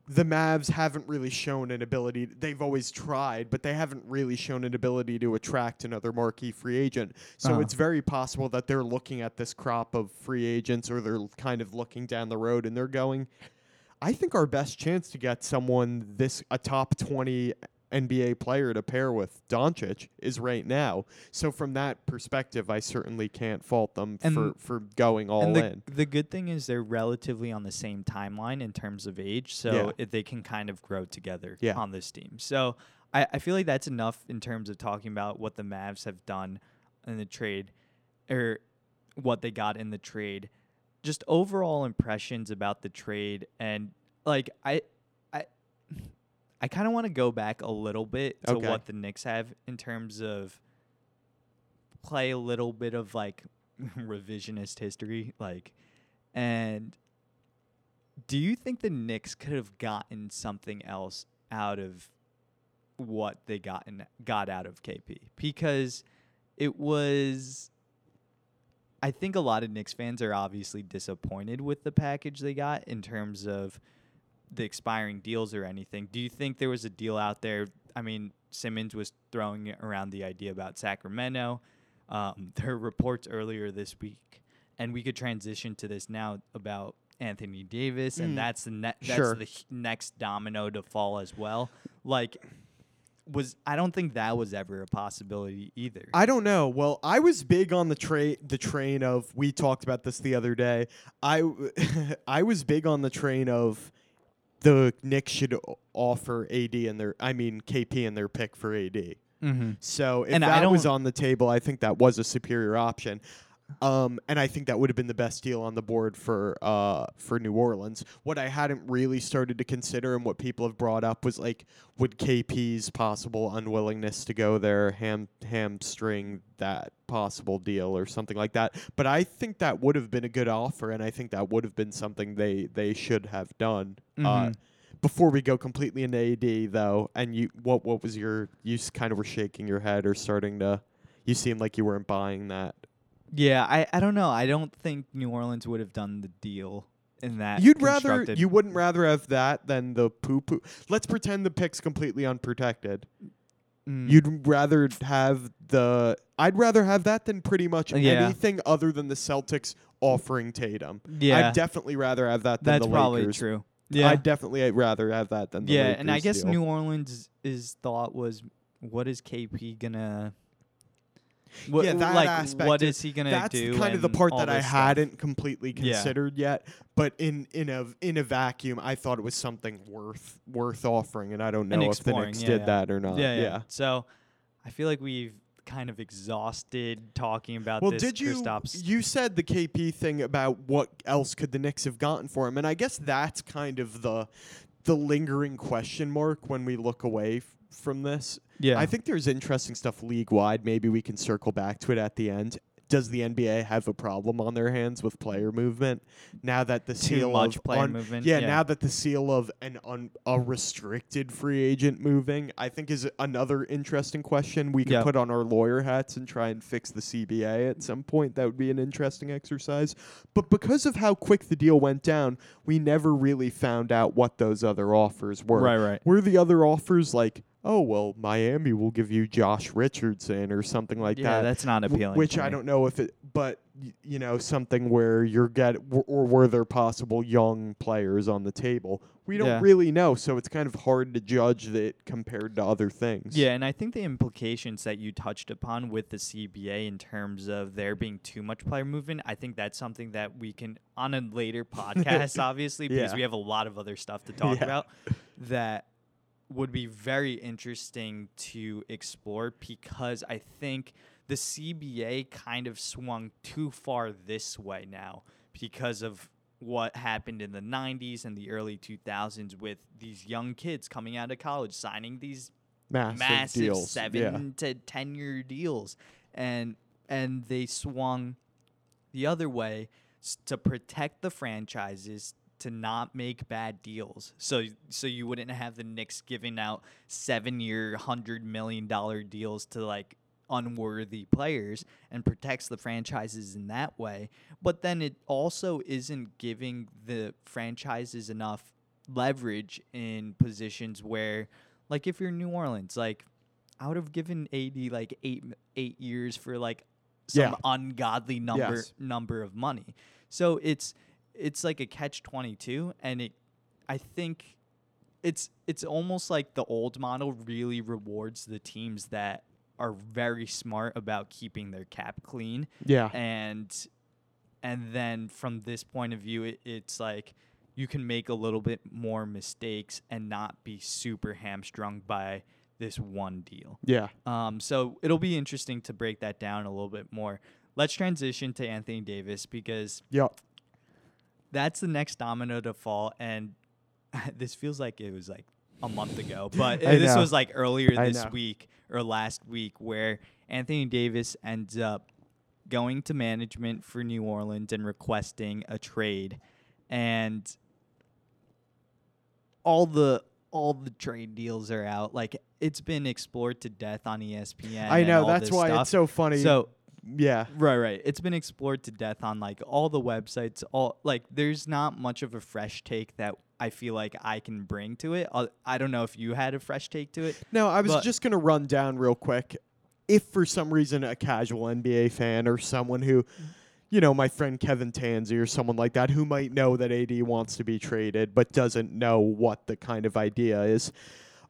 the Mavs haven't really shown an ability. They've always tried, but they haven't really shown an ability to attract another marquee free agent. So Uh-huh. it's very possible that they're looking at this crop of free agents or they're kind of looking down the road and they're going, I think our best chance to get someone this a top 20 NBA player to pair with Doncic is right now. So from that perspective, I certainly can't fault them And- for, for going all and the, in. the good thing is they're relatively on the same timeline in terms of age, so Yeah. it, they can kind of grow together Yeah. on this team. So I, I feel like that's enough in terms of talking about what the Mavs have done in the trade, or what they got in the trade. Just overall impressions about the trade, and like I, I, I kind of want to go back a little bit to Okay. what the Knicks have in terms of play a little bit of like <laughs> revisionist history, like, and do you think the Knicks could have gotten something else out of what they got in, got out of KP? Because it was. I think a lot of Knicks fans are obviously disappointed with the package they got in terms of the expiring deals or anything. Do you think there was a deal out there? I mean, Simmons was throwing around the idea about Sacramento. Um, <laughs> there were reports earlier this week, and we could transition to this now about Anthony Davis, Mm. and that's the ne- that's Sure. the next domino to fall as well. Like, was I don't think that was ever a possibility either. I don't know. Well, I was big on the train the train of we talked about this the other day. I <laughs> I was big on the train of the Knicks should offer AD and their I mean KP and their pick for AD. mm-hmm. So if And that was on the table, I think that was a superior option. Um, and I think that would have been the best deal on the board for uh, for New Orleans. What I hadn't really started to consider and what people have brought up was like, would KP's possible unwillingness to go there ham hamstring that possible deal or something like that? But I think that would have been a good offer, and I think that would have been something they they should have done. Uh, Mhm. before we go completely into AD though, and you what what was your you kind of were shaking your head or starting to you seemed like you weren't buying that. Yeah, I, I don't know. I don't think New Orleans would have done the deal in that. You'd rather you wouldn't rather have that than the poo poo. Let's pretend the pick's completely unprotected. Mm. You'd rather have the I'd rather have that than pretty much Yeah. anything other than the Celtics offering Tatum. yeah, I'd definitely rather have that than that's the probably Lakers. true. Yeah, I'd definitely rather have that than the yeah, and I guess deal. New Orleans' is thought was, what is KP gonna? What, Yeah, that like aspect what is- is he gonna That's do? That's kind of the part that I stuff. hadn't completely Yeah. considered yet. But in in a in a vacuum, I thought it was something worth worth offering, and I don't know if the Knicks yeah, did yeah. that or not. Yeah, yeah, So, I feel like we've kind of exhausted talking about Well, did you Kristaps- you said the KP thing about what else could the Knicks have gotten for him, and I guess that's kind of the the lingering question mark when we look away f- from this. Yeah, I think there's interesting stuff league wide. Maybe we can circle back to it at the end. Does the NBA have a problem on their hands with player movement now that the too seal much of player un- movement. yeah, now that the seal of an un- a restricted free agent moving, I think is another interesting question we can Yep. put on our lawyer hats and try and fix the CBA at some point. That would be an interesting exercise. But because of how quick the deal went down, we never really found out what those other offers were. right, right. Were the other offers like, oh well, Miami will give you Josh Richardson or something like that. yeah, that's not w- appealing. which I don't know if it, but you know, something where you're get w- or were there possible young players on the table? We don't Yeah. really know, so it's kind of hard to judge that compared to other things. Yeah, and I think the implications that you touched upon with the CBA in terms of there being too much player movement, I think that's something that we can on a later <laughs> podcast, obviously, because Yeah. we have a lot of other stuff to talk Yeah. about that would be very interesting to explore because I think the CBA kind of swung too far this way now because of what happened in the 90s and the early 2000s with these young kids coming out of college signing these massive, massive deals. seven yeah. to ten year deals, and and they swung the other way to protect the franchises to not make bad deals. So so you wouldn't have the Knicks giving out seven year, hundred million dollar deals to like unworthy players and protects the franchises in that way. But then it also isn't giving the franchises enough leverage in positions where like if you're New Orleans, like I would have given AD like eight eight years for like some Yeah. ungodly number Yes. number of money. So it's it's like a catch twenty two, and it I think it's it's almost like the old model really rewards the teams that are very smart about keeping their cap clean Yeah. and and then from this point of view it, it's like you can make a little bit more mistakes and not be super hamstrung by this one deal Yeah. um, so it'll be interesting to break that down a little bit more let's transition to anthony davis because Yeah. That's the next domino to fall and <laughs> this feels like it was like a month ago but <laughs> this know. was like earlier I this know. week or last week where anthony davis ends up going to management for new orleans and requesting a trade and all the all the trade deals are out like it's been explored to death on espn I know. That's why stuff. it's so funny. so yeah. Right, right. It's been explored to death on like all the websites. All like, there's not much of a fresh take that I feel like I can bring to it. i I don't know if you had a fresh take to it. No, I was just going to run down real quick. If for some reason a casual NBA fan or someone who, you know, my friend Kevin Tansey or someone like that who might know that AD wants to be traded but doesn't know what the kind of idea is,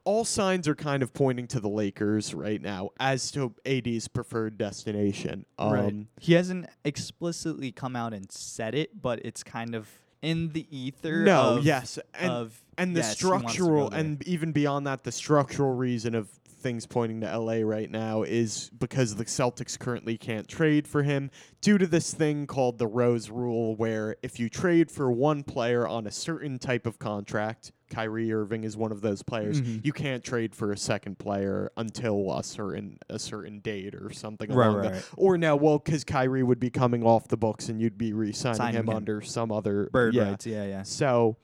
all signs are kind of pointing to the Lakers right now as to AD's preferred destination. Um, He hasn't explicitly come out and said it, but it's kind of in the ether. No, of, yes, and of and the yes, he wants to go structural and even beyond that the structural reason of things pointing to LA right now is because the Celtics currently can't trade for him due to this thing called the Rose rule where if you trade for one player on a certain type of contract Kyrie Irving is one of those players. Mhm. You can't trade for a second player until a certain a certain date or something Right, along right, right. or now, well, because Kyrie would be coming off the books and you'd be re-signing Signing him, him. under some other bird yeah. rights. Yeah, yeah. So,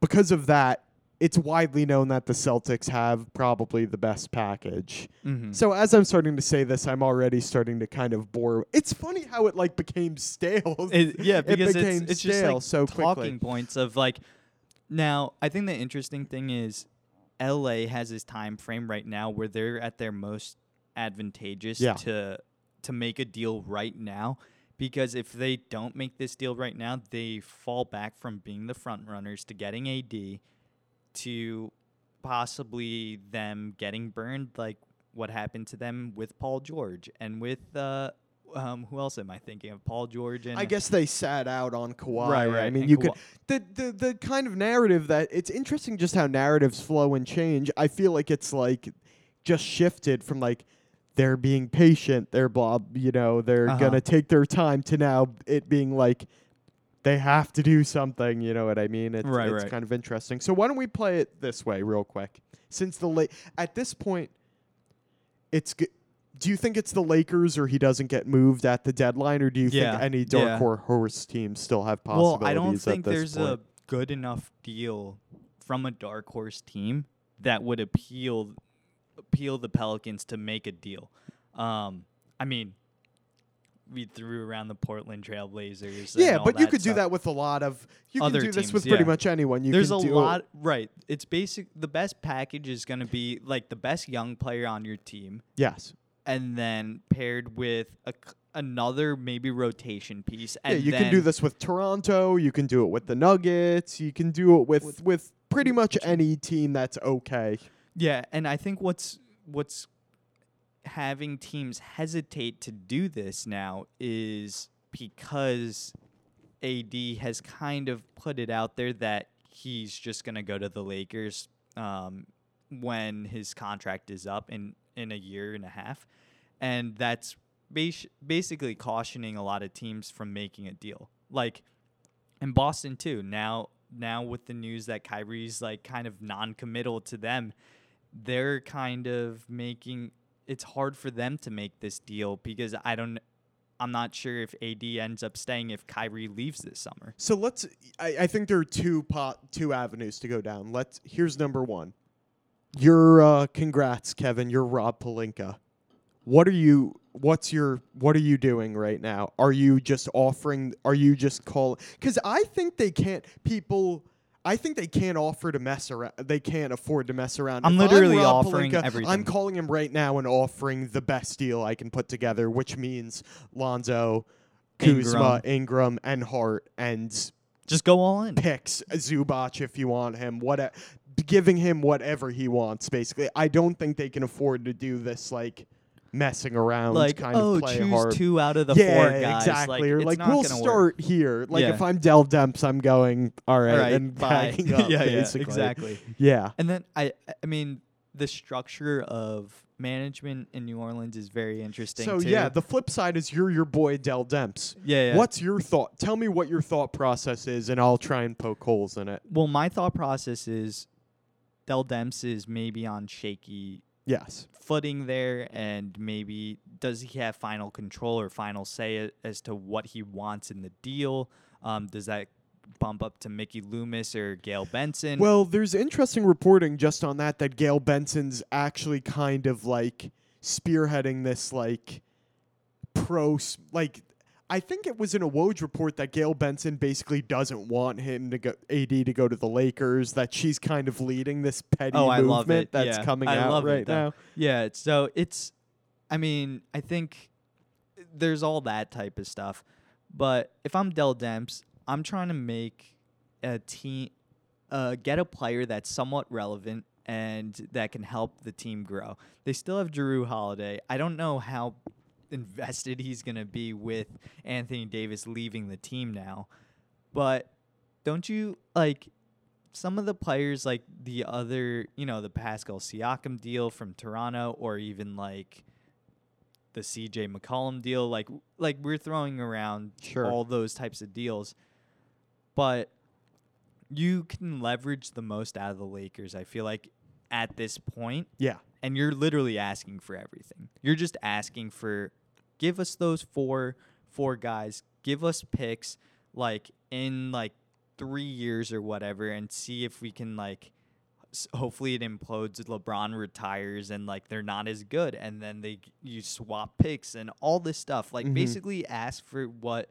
because of that, it's widely known that the Celtics have probably the best package. Mm-hmm. So as I'm starting to say this, I'm already starting to kind of bore. It's funny how it like became stale. It- yeah, <laughs> It because became it's, it's just stale like so talking quickly. points of like. Now, I think the interesting thing is, L.A. has this time frame right now where they're at their most advantageous Yeah. to to make a deal right now. Because if they don't make this deal right now, they fall back from being the front runners to getting AD to possibly them getting burned like what happened to them with Paul George and with uh um who else am I thinking of? Paul George and I guess they sat out on Kawhi. Right, right. I mean, and you Kawhi- could the, the the kind of narrative that it's interesting just how narratives flow and change. I feel like it's like just shifted from like they're being patient, they're blah, you know, they're Uh-huh. gonna take their time to now it being like they have to do something. You know what I mean? It's, Right, it's right. kind of interesting. So why don't we play it this way, real quick? Since the late at this point, it's good. Do you think it's the Lakers or he doesn't get moved at the deadline, or do you Yeah, think any dark yeah. horse teams still have possibilities? Well, I don't think there's point? a good enough deal from a dark horse team that would appeal appeal the Pelicans to make a deal. Um, I mean, we threw around the Portland Trailblazers. yeah, but you could do that with a lot of. You Other can do this teams, with pretty yeah. much anyone. You There's a lot, right? It's basic. The best package is going to be like the best young player on your team, Yes. And then paired with a c another maybe rotation piece. Yeah, And you can do this with Toronto. You can do it with the Nuggets. You can do it with with, pretty much any team that's okay. Yeah, and I think what's what's having teams hesitate to do this now is because AD has kind of put it out there that he's just going to go to the Lakers um, when his contract is up in in a year and a half, and that's bas- basically cautioning a lot of teams from making a deal. Like in Boston too. Now now with the news that Kyrie's like kind of non-committal to them, they're kind of making it's hard for them to make this deal because I don't I'm not sure if AD ends up staying if Kyrie leaves this summer. So let's. I, I think there are two pot two avenues to go down. Let's. Here's number one. Your uh, congrats, Kevin. You're Rob Pelinka. What are you? What's your? What are you doing right now? Are you just offering? Are you just calling? Because I think they can't. People. I think they can't offer to mess around. They can't afford to mess around. I'm If literally Rob offering Pelinka, I'm calling him right now and offering the best deal I can put together, which means Lonzo, Kuzma, Ingram, and Hart, and Just go all in. picks Zubac if you want him. What giving him whatever he wants. Basically, I don't think they can afford to do this like messing around Like kind oh, of play choose hard. two out of the yeah, four guys. exactly. Like, or like we'll start work. here. Like Yeah. if I'm Dell Demps, I'm going all right, All right, and bye. <laughs> up. yeah, yeah, exactly. Yeah. And then I I mean the structure of management in New Orleans is very interesting So too. yeah, the flip side is you're your boy Dell Demps. yeah, yeah. What's your thought? Tell me what your thought process is, and I'll try and poke holes in it. Well, my thought process is Dell Demps is maybe on shaky Yes. footing there, and maybe does he have final control or final say as to what he wants in the deal? Um, does that bump up to Mickey Loomis or Gayle Benson? Well, there's interesting reporting just on that that Gayle Benson's actually kind of like spearheading this like pro like I think it was in a Woj report that Gayle Benson basically doesn't want him to go AD to go to the Lakers that she's kind of leading this petty Oh, movement that's Yeah, coming I out right now. Yeah, so it's I mean, I think there's all that type of stuff. But if I'm Dell Demps, I'm trying to make a team uh, get a player that's somewhat relevant and that can help the team grow. They still have Jrue Holiday. I don't know how invested he's going to be with Anthony Davis leaving the team now. But don't you like some of the players like the other, you know, the Pascal Siakam deal from Toronto or even like the CJ McCollum deal, like like we're throwing around Sure. all those types of deals. But you can leverage the most out of the Lakers, I feel like at this point, Yeah. and you're literally asking for everything. You're just asking for give us those four four guys, give us picks like in like 3 years or whatever and see if we can like hopefully it implodes. LeBron retires, and like they're not as good, and then they you swap picks and all this stuff. Like Mhm. basically ask for what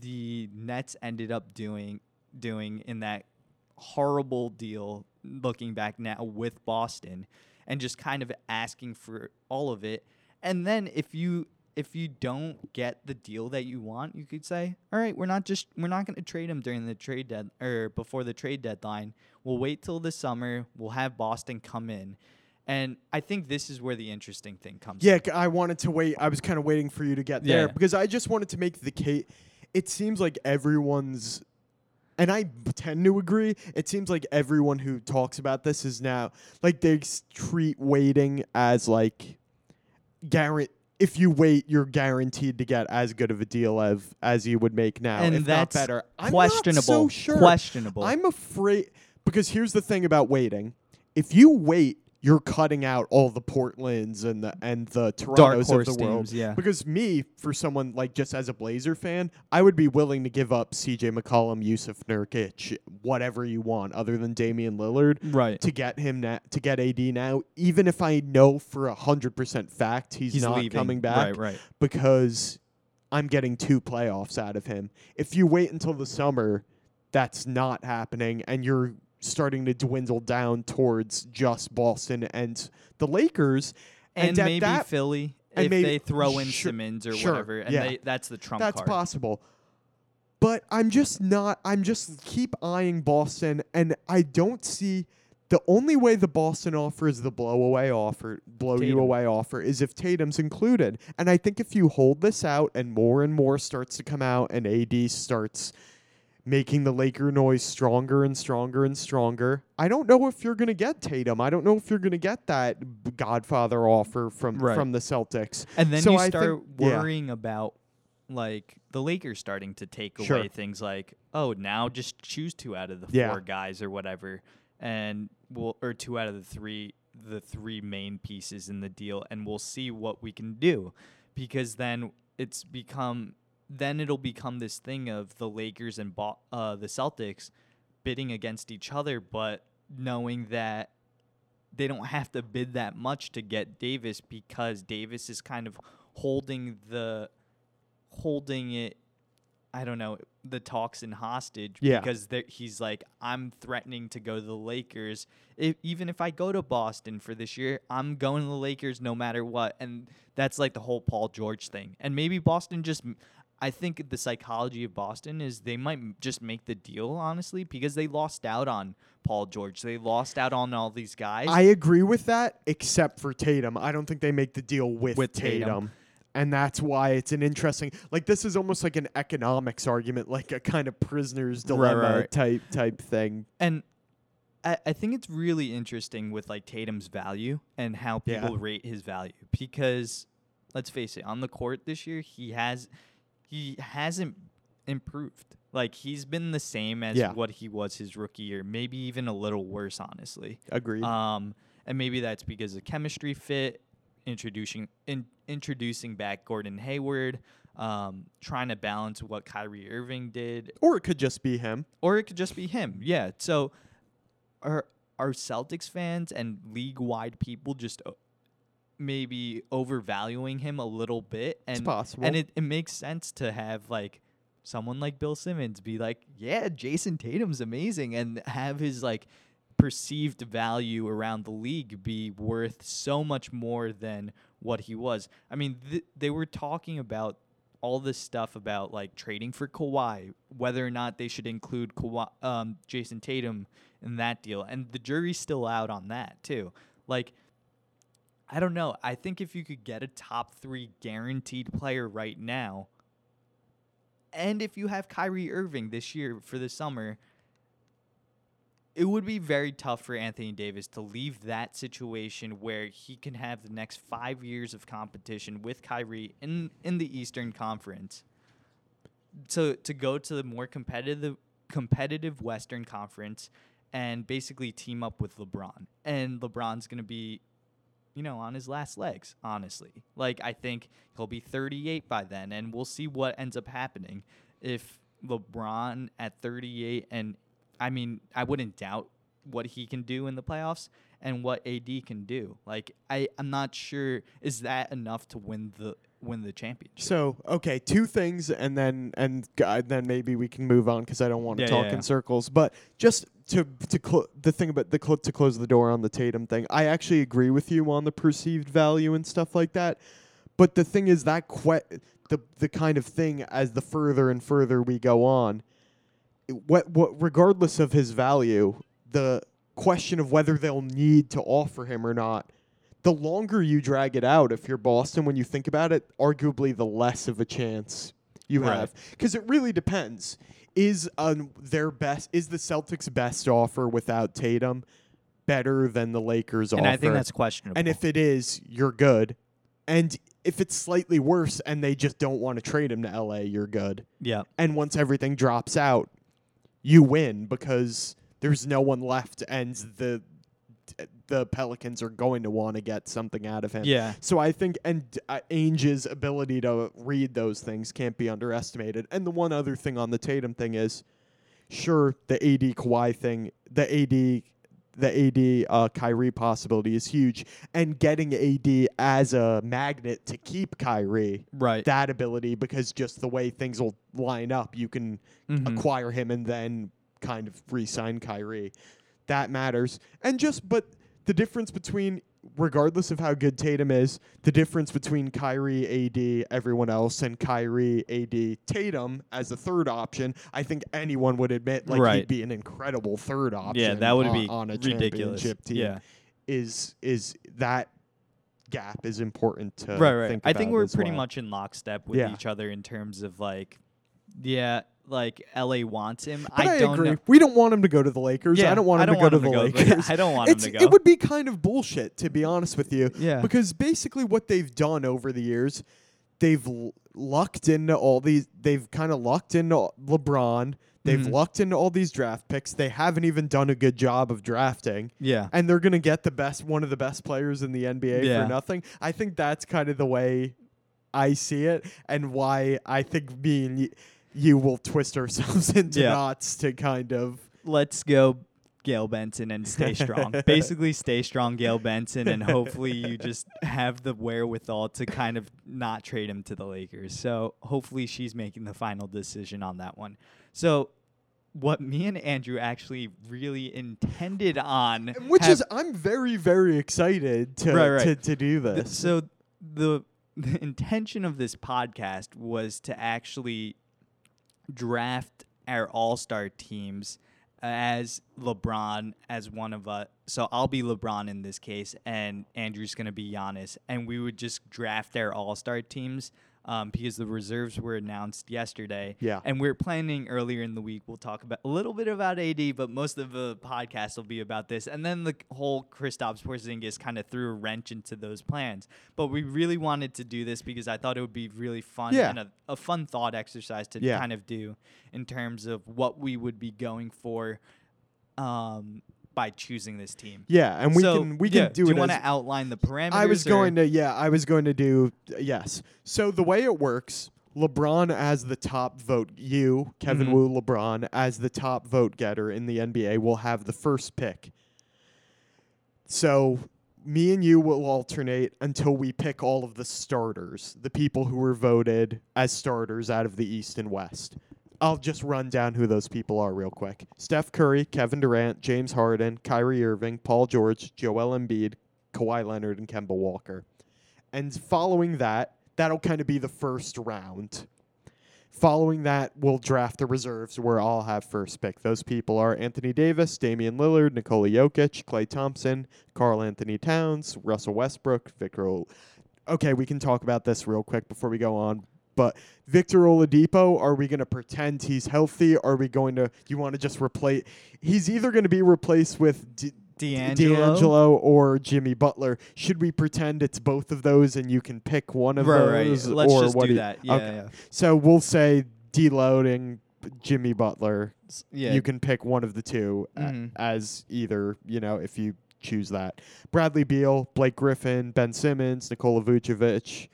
the Nets ended up doing doing in that horrible deal. Looking back now with Boston, and just kind of asking for all of it, and then if you if you don't get the deal that you want, you could say, "All right, we're not just we're not going to trade him during the trade dead or before the trade deadline. We'll wait till the summer. We'll have Boston come in." And I think this is where the interesting thing comes. Yeah, in. I wanted to wait. I was kind of waiting for you to get there Yeah. because I just wanted to make the case. It seems like everyone's, and I tend to agree. It seems like everyone who talks about this is now like they treat waiting as like guarantee. If you wait, you're guaranteed to get as good of a deal as as you would make now, and if that's not better. I'm questionable. Not so sure. Questionable. I'm afraid because here's the thing about waiting. If you wait, you're cutting out all the Portlands and the and the Torontos of the world. teams, yeah. Because me, for someone like just as a Blazer fan, I would be willing to give up C.J. McCollum, Jusuf Nurkic, whatever you want, other than Damian Lillard, Right. to get him na- to get AD now. Even if I know for a hundred percent fact he's, He's not leaving. coming back, Right, right. because I'm getting two playoffs out of him. If you wait until the summer, that's not happening, and you're starting to dwindle down towards just Boston and the Lakers. And, at maybe that, Philly and if maybe- they throw in sure- Simmons or sure, whatever, and yeah. they, that's the trump that's card. possible. But I'm just not. I'm just keep eyeing Boston, and I don't see. The only way the Boston offer is the blow away offer, blow you away offer, is if Tatum's included. And I think if you hold this out and more and more starts to come out and AD starts making the Laker noise stronger and stronger and stronger, I don't know if you're going to get Tatum. I don't know if you're going to get that Godfather offer from Right. from the Celtics. And then So you I start think- yeah. worrying about like the Lakers starting to take Sure. away things like, oh, now just choose two out of the Yeah. four guys or whatever, and we'll or two out of the three the three main pieces in the deal, and we'll see what we can do, because then it's become then it'll become this thing of the Lakers and Bo- uh, the Celtics bidding against each other, but knowing that they don't <laughs> have to bid that much to get Davis because Davis is kind of holding the holding it I don't know the talks in hostage Yeah. because he's like I'm threatening to go to the Lakers. If, even if I go to Boston for this year I'm going to the Lakers no matter what. And that's like the whole Paul George thing. And maybe Boston just I think the psychology of Boston is they might just make the deal honestly because they lost out on Paul George they lost out on all these guys I agree with that, except for Tatum. I don't think they make the deal with, With Tatum. Tatum. And that's why it's an interesting like this is almost like an economics argument, <laughs> like a kind of prisoner's dilemma right, right. type type thing. And I, I think it's really interesting with like Tatum's value and how Yeah. people rate his value because let's face it, on the court this year he has he hasn't improved. Like he's been the same as Yeah. what he was his rookie year, maybe even a little worse, honestly. Agreed. Um, and maybe that's because of chemistry fit, introducing in, introducing back Gordon Hayward, um, trying to balance what Kyrie Irving did, or it could just be him. or it could just be him. Yeah. So are are Celtics fans and league wide people just maybe overvaluing him a little bit? And It's possible. and it, it makes sense to have like someone like Bill Simmons be like, yeah, Jayson Tatum's amazing, and have his like perceived value around the league be worth so much more than what he was. I mean, th- they were talking about all this stuff about like trading for Kawhi, whether or not they should include Kawhi, um, Jayson Tatum in that deal, and the jury's still out on that too. Like, I don't know. I think if you could get a top three guaranteed player right now, and if you have Kyrie Irving this year for the summer, it would be very tough for Anthony Davis to leave that situation where he can have the next five years of competition with Kyrie in in the Eastern Conference. To to go to the more competitive competitive Western Conference and basically team up with LeBron. And LeBron's gonna be you know, on his last legs, honestly. Like, I think he'll be 38 by then, and we'll see what ends up happening. If LeBron at 38, and I mean, I wouldn't doubt what he can do in the playoffs and what AD can do. Like I I'm not sure is that enough to win the win the championship. So okay, two things, and then and uh, then maybe we can move on because I don't want to Yeah, talk yeah, in circles. But just to to clo- the thing about the cl- to close the door on the Tatum thing, I actually agree with you on the perceived value and stuff like that. But the thing is that que- the the kind of thing as the further and further we go on, what what regardless of his value, the question of whether they'll need to offer him or not the longer you drag it out, if you're Boston, when you think about it, arguably the less of a chance you Right. have. Because it really depends. Is um, their best? Is the Celtics' best offer without Tatum better than the Lakers' and offer? I think that's questionable. and if it is, you're good. And if it's slightly worse and they just don't want to trade him to LA, you're good. yeah. And once everything drops out, you win because there's no one left, and the the Pelicans are going to want to get something out of him. Yeah. So I think, and uh, Ainge's ability to read those things can't be underestimated. And the one other thing on the Tatum thing is, sure, the AD Kawhi thing, the AD, the AD uh, Kyrie possibility is huge, and getting AD as a magnet to keep Kyrie, Right. that ability because just the way things will line up, you can Mhm. acquire him and then kind of re-sign Kyrie. That matters. And just but the difference between regardless of how good Tatum is, the difference between Kyrie, AD, everyone else and Kyrie, AD, Tatum as a third option, I think anyone would admit like Right. he'd be an incredible third option. yeah, that would on, be on a ridiculous. championship team. Yeah. Is is that gap is important to right, right. think I think we're pretty well. much in lockstep with Yeah. each other in terms of like, yeah, like LA wants him. But I, don't agree. know. We don't want him to go to the Lakers. Yeah, I don't want I him don't to want go to to the go. Lakers. <laughs> I don't want him to go. It would be kind of bullshit, to be honest with you. Yeah. Because basically, what they've done over the years, they've l- lucked into all these. They've kind of lucked into LeBron. They've Mhm. lucked into all these draft picks. They haven't even done a good job of drafting, Yeah. and they're gonna get the best, one of the best players in the NBA Yeah. for nothing. I think that's kind of the way I see it, and why I think being you will twist ourselves <laughs> into Yeah. knots to kind of Let's go, Gayle Benson, and stay strong. <laughs> Basically, stay strong, Gayle Benson, and hopefully you just have the wherewithal to kind of not trade him to the Lakers. So hopefully she's making the final decision on that one. So. What me and Andrew actually really intended on, Which is, I'm very, very excited to Right, right. to, to do Th- this. so the <laughs> the intention of this podcast was to actually draft our all-star teams as LeBron as one of us. So I'll be LeBron in this case, and Andrew's gonna be Giannis, and we would just draft our all-star teams. Um, because the reserves were announced yesterday, Yeah. and we're planning earlier in the week. We'll talk about a little bit about AD, but most of the podcast will be about this. And then the whole Kristaps Porzingis kind of threw a wrench into those plans. But we really wanted to do this because I thought it would be really fun Yeah. and a, a fun thought exercise to Yeah. kind of do in terms of what we would be going for um, by choosing this team. yeah, and we So, can we yeah, can do, do it. you want to outline the parameters? I was or- going to yeah, I was going to do yes. So the way it works, LeBron as the top vote, you Kevin Mhm. Wu LeBron as the top vote getter in the NBA will have the first pick. So me and you will alternate until we pick all of the starters, the people who were voted as starters out of the East and West. I'll just run down who those people are real quick. Steph Curry, Kevin Durant, James Harden, Kyrie Irving, Paul George, Joel Embiid, Kawhi Leonard, and Kemba Walker. And following that, that'll kind of be the first round. Following that, we'll draft the reserves where I'll have first pick. Those people are Anthony Davis, Damian Lillard, Nikola Jokic, Klay Thompson, Karl-Anthony Towns, Russell Westbrook, Victor. Ol- okay, we can talk about this real quick before we go on. But Victor Oladipo, are we going to pretend he's healthy? Are we going to? Do you want to just replace? He's either going to be replaced with D- D'Angelo. D'Angelo or Jimmy Butler. Should we pretend it's both of those and you can pick one of Right, those? right. Let's or just what do you- that. Yeah, okay. yeah. So we'll say deloading Jimmy Butler. Yeah. You can pick one of the 2 a- Mhm. as either, you know, if you choose that. Bradley Beal, Blake Griffin, Ben Simmons, Nikola Vucevic,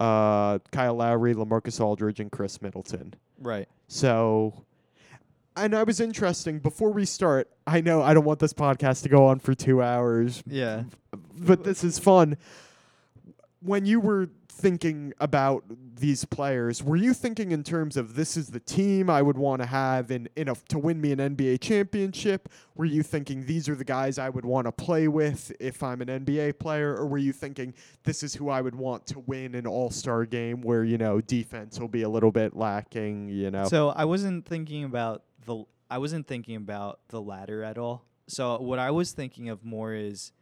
uh, Kyle Lowry, LaMarcus Aldridge, and Khris Middleton. right. So and I was interesting. Before we start, I know I don't want this podcast to go on for two hours, Yeah. but this is fun. When you were thinking about these players, were you thinking in terms of this is the team I would want to have in, in a, to win me an NBA championship? Were you thinking these are the guys I would want to play with if I'm an NBA player? Or were you thinking this is who I would want to win an all star game where, you know, defense will be a little bit lacking, you know? So I wasn't thinking about the I wasn't thinking about the latter at all. So what I was thinking of more is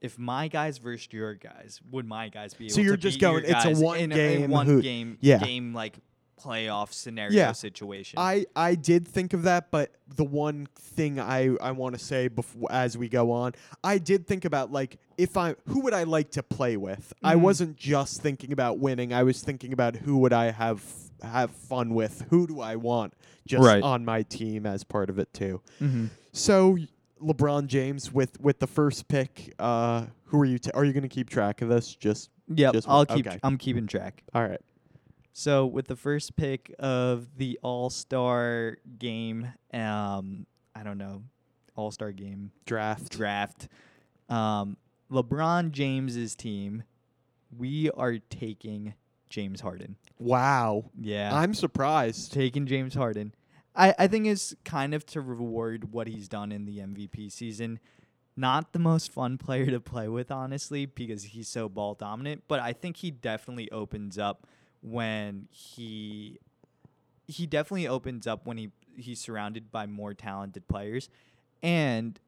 if my guys versus your guys, would my guys be able? So you're to just beat your going, it's a one in game in one who- game yeah. game like playoff scenario Yeah. situation. I, I did think of that, but the one thing I, I want to say before as we go on, I did think about like if I who would I like to play with. I Mhm. wasn't just thinking about winning. I was thinking about who would I have have fun with. Who do I want just Right. on my team as part of it too. mm-hmm. So LeBron James with with the first pick. Uh, who are you? are you going to keep track of this? Just yeah, Just I'll keep okay. I'm keeping track. all right. So with the first pick of the All-Star game, um I don't know, All-Star game Draft. draft. Um, LeBron James's team, we are taking James Harden. Wow. Yeah, I'm surprised. taking James Harden. I, I think it's kind of to reward what he's done in the MVP season. Not the most fun player to play with, honestly, because he's so ball dominant. But I think he definitely opens up when he he definitely opens up when he he's surrounded by more talented players, and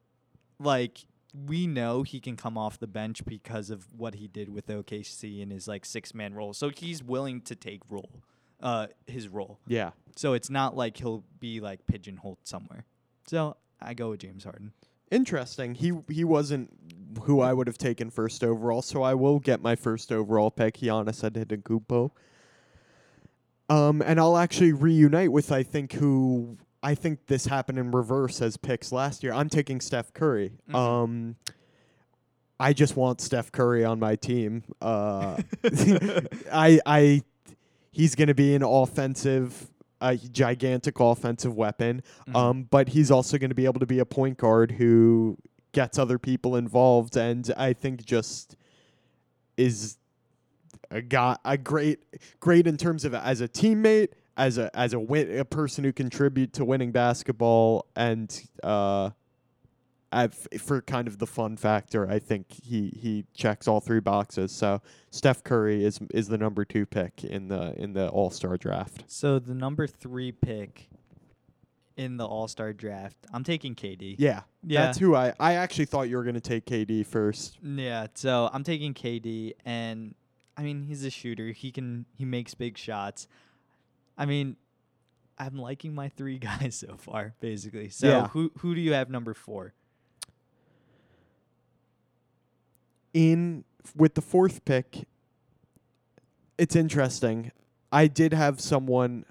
like we know he can come off the bench because of what he did with OKC in his like six man role. So he's willing to take role, uh, his role. Yeah. So it's not like he'll be like pigeonholed somewhere. So I go with James Harden. Interesting. He he wasn't who I would have taken first overall, so I will get my first overall pick, Giannis Antetokounmpo. Um, and I'll actually reunite with I think who I think this happened in reverse as picks last year. I'm taking Steph Curry. Mhm. Um, I just want Steph Curry on my team. Uh, <laughs> <laughs> I I he's going to be an offensive, a gigantic offensive weapon. Mhm. Um, but he's also going to be able to be a point guard who gets other people involved, and I think just is a guy a great great in terms of as a teammate, as a as a win, a person who contribute to winning basketball, and uh, I've, for kind of the fun factor, I think he he checks all three boxes. So Steph Curry is is the number two pick in the in the All Star draft. so the number three pick in the All Star draft, I'm taking KD. Yeah, Yeah. that's who I I actually thought you were going to take KD first. Yeah, so I'm taking KD, and I mean he's a shooter. He can he makes big shots. I mean, I'm liking my three <laughs> guys so far, basically. So Yeah. who who do you have number four? In with the fourth pick, it's interesting. I did have someone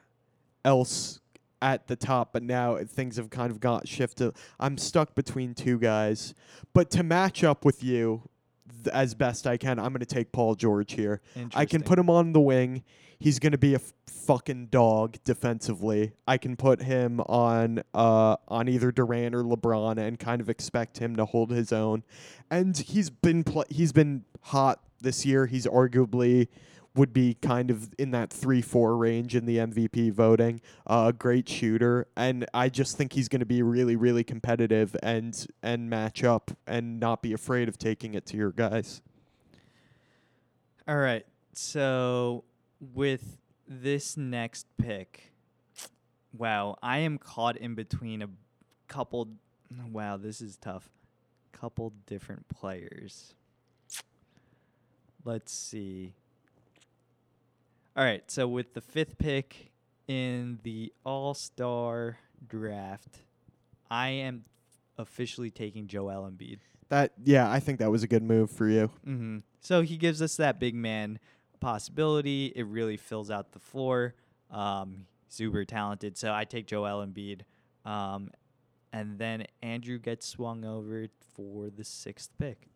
else at the top, but now things have kind of got shifted. I'm stuck between two guys, but to match up with you th- as best I can, I'm going to take Paul George here. I can put him on the wing. He's going to be a f- fucking dog defensively. I can put him on uh on either Durant or LeBron and kind of expect him to hold his own. And he's been pl- he's been hot this year. He's arguably would be kind of in that 3-4 range in the MVP voting. A uh, great shooter and I just think he's going to be really really competitive and and match up and not be afraid of taking it to your guys. All right. So with this next pick, wow, I am caught in between a couple. Wow, this is tough. Couple different players. Let's see. All right. So with the fifth pick in the All Star draft, I am officially taking Joel Embiid. That yeah, I think that was a good move for you. Mm-hmm. So he gives us that big man possibility. It really fills out the floor. Um, super talented. So I take Joel Embiid. Um, and then Andrew gets swung over for the sixth pick.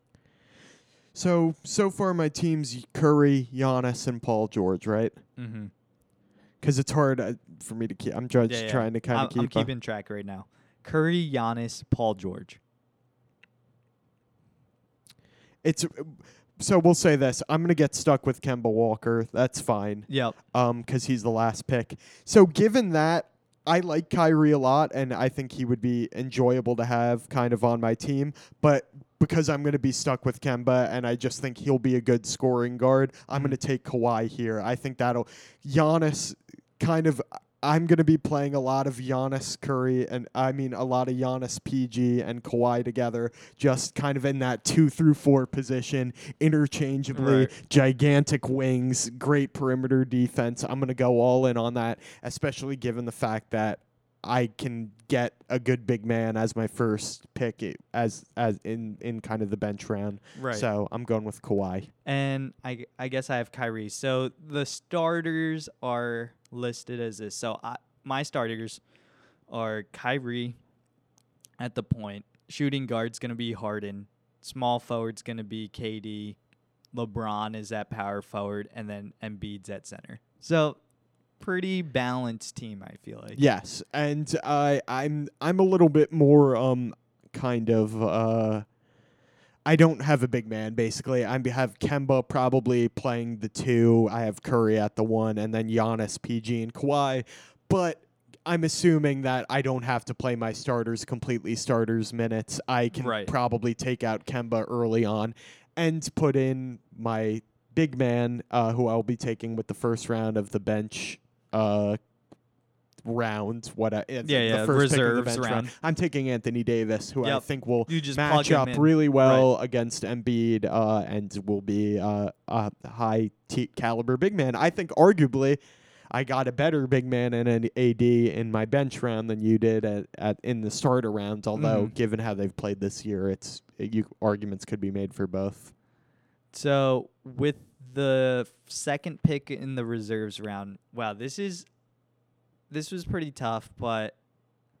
So so far, my team's Curry, Giannis, and Paul George, right? Mm-hmm. because it's hard uh, for me to keep. I'm just Yeah, yeah. trying to kind of keep. I'm keeping track right now. Curry, Giannis, Paul George. it's so we'll say this. I'm gonna get stuck with Kemba Walker. That's fine. Yep. um, because he's the last pick. So given that, I like Kyrie a lot, and I think he would be enjoyable to have kind of on my team. But because I'm going to be stuck with Kemba, and I just think he'll be a good scoring guard, I'm Mhm. going to take Kawhi here. I think that'll Giannis kind of. I'm going to be playing a lot of Giannis Curry and I mean a lot of Giannis PG and Kawhi together, just kind of in that two through four position, interchangeably, Right. gigantic wings, great perimeter defense. I'm going to go all in on that, especially given the fact that I can get a good big man as my first pick as as in in kind of the bench round. Right. So I'm going with Kawhi. And I I guess I have Kyrie. So the starters are listed as this. So I, my starters are Kyrie at the point. Shooting guard's going to be Harden. Small forward's going to be KD. LeBron is at power forward. And then Embiid's at center. So pretty balanced team, I feel like. Yes, and I I'm I'm a little bit more um kind of uh I don't have a big man basically. I have Kemba probably playing the two. I have Curry at the one, and then Giannis, PG, and Kawhi. But I'm assuming that I don't have to play my starters completely starters minutes. I can Right. probably take out Kemba early on and put in my big man, uh, who I'll be taking with the first round of the bench uh, round. What I, it's Yeah, the yeah, first pick of the bench round. I'm taking Anthony Davis, who I think will match up really well against Embiid uh, and will be uh, a high t- caliber big man. I think arguably I got a better big man and an AD in my bench round than you did at, at in the starter rounds. Although Mhm. given how they've played this year, it's you arguments could be made for both. So with the second pick in the reserves round, wow, this is this was pretty tough, but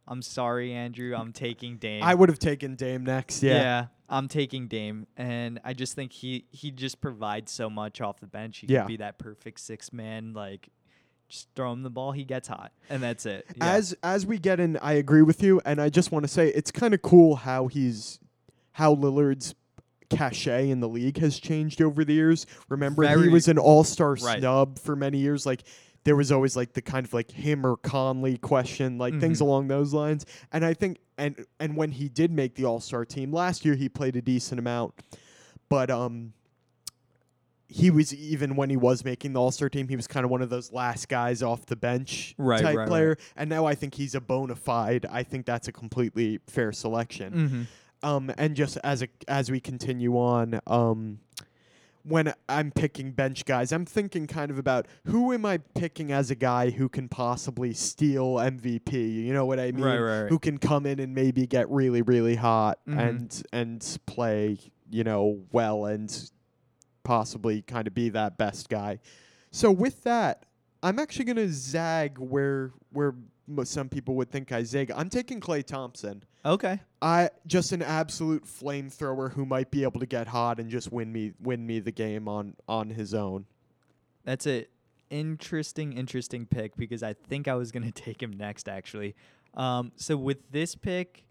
I'm sorry, Andrew. I'm taking Dame. I would have taken Dame next. Yeah. I'm taking Dame, and I just think he he just provides so much off the bench. He Yeah. could be that perfect six man, like just throw him the ball, he gets hot, and that's it. Yeah. As as we get in, I agree with you, and I just want to say it's kind of cool how he's how Lillard's cachet in the league has changed over the years. Remember, he was an All Star Right. snub for many years. Like there was always like the kind of like him or Conley question, like things Mhm. along those lines. And I think and and when he did make the All Star team last year, he played a decent amount, but um. He was even when he was making the All Star team, he was kind of one of those last guys off the bench Right, type right, right. player. And now I think he's a bona fide. I think that's a completely fair selection. Mhm. Um, and just as a as we continue on, um, when I'm picking bench guys, I'm thinking kind of about who am I picking as a guy who can possibly steal MVP. You know what I mean? Right, right, right. Who can come in and maybe get really really hot Mhm. and and play you know well and possibly kind of be that best guy. So with that, I'm actually gonna zag where where some people would think Isaiah. I'm taking Klay Thompson. Okay. I just an absolute flamethrower who might be able to get hot and just win me win me the game on on his own. That's a interesting, interesting pick because I think I was gonna <laughs> take him next actually. Um, so with this pick,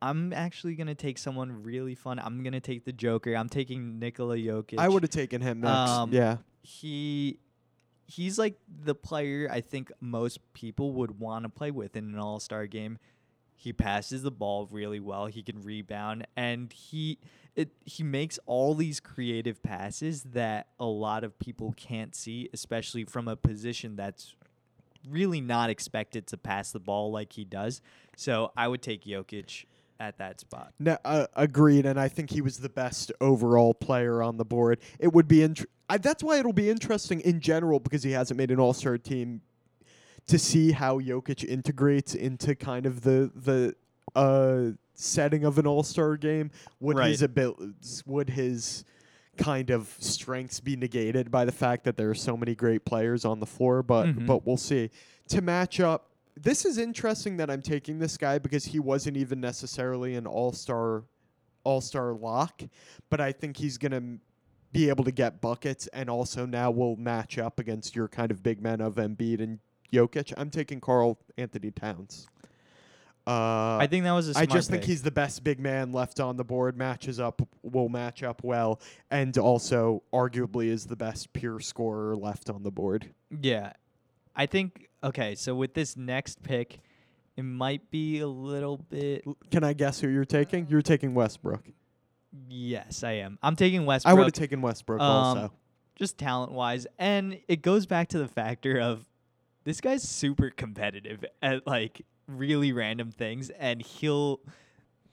I'm actually gonna take someone really fun. I'm gonna take the Joker. I'm taking Nikola Jokic. I would have taken him next. Um, yeah. He he's like the player I think most people would want to play with in an All Star game. He passes the ball really well. He can rebound, and he it he makes all these creative passes that a lot of people can't see, especially from a position that's really not expected to pass the ball like he does. So I would take Jokic at that spot. No, uh, agreed, and I think he was the best overall player on the board. It would be int- I, that's why it'll be interesting in general because he hasn't made an All Star team to see how Jokic integrates into kind of the the uh, setting of an All Star game. Would his Right. abil- would his kind of strengths be negated by the fact that there are so many great players on the floor? But Mhm. but we'll see. To match up, this is interesting that I'm taking this guy because he wasn't even necessarily an All Star All Star lock, but I think he's gonna m- be able to get buckets and also now will match up against your kind of big men of Embiid and Jokic. I'm taking Carl Anthony Towns. Uh, I think that was a I smart just think pick. he's the best big man left on the board. Matches up, will match up well, and also arguably is the best pure scorer left on the board. Yeah. I think okay, so with this next pick, it might be a little bit L- Can I guess who you're taking? You're taking Westbrook. yes, I am. I'm taking Westbrook. I would have taken Westbrook Um, also. just talent wise. And it goes back to the factor of this guy's super competitive at like really random things, and he'll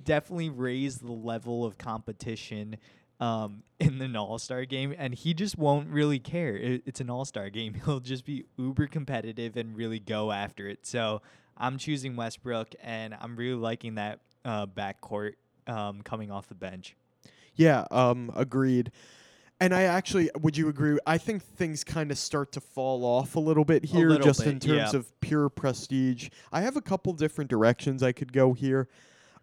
definitely raise the level of competition um, <laughs> in an all star game, and he just won't really care. It, it's an all star game. <laughs> He'll just be uber competitive and really go after it. So I'm choosing Westbrook, and I'm really liking that uh, backcourt um, coming off the bench. Yeah, um, agreed. And I actually, would you agree? I think things kind of start to fall off a little bit here, little just in terms yeah. of pure prestige. I have a couple different directions I could go here,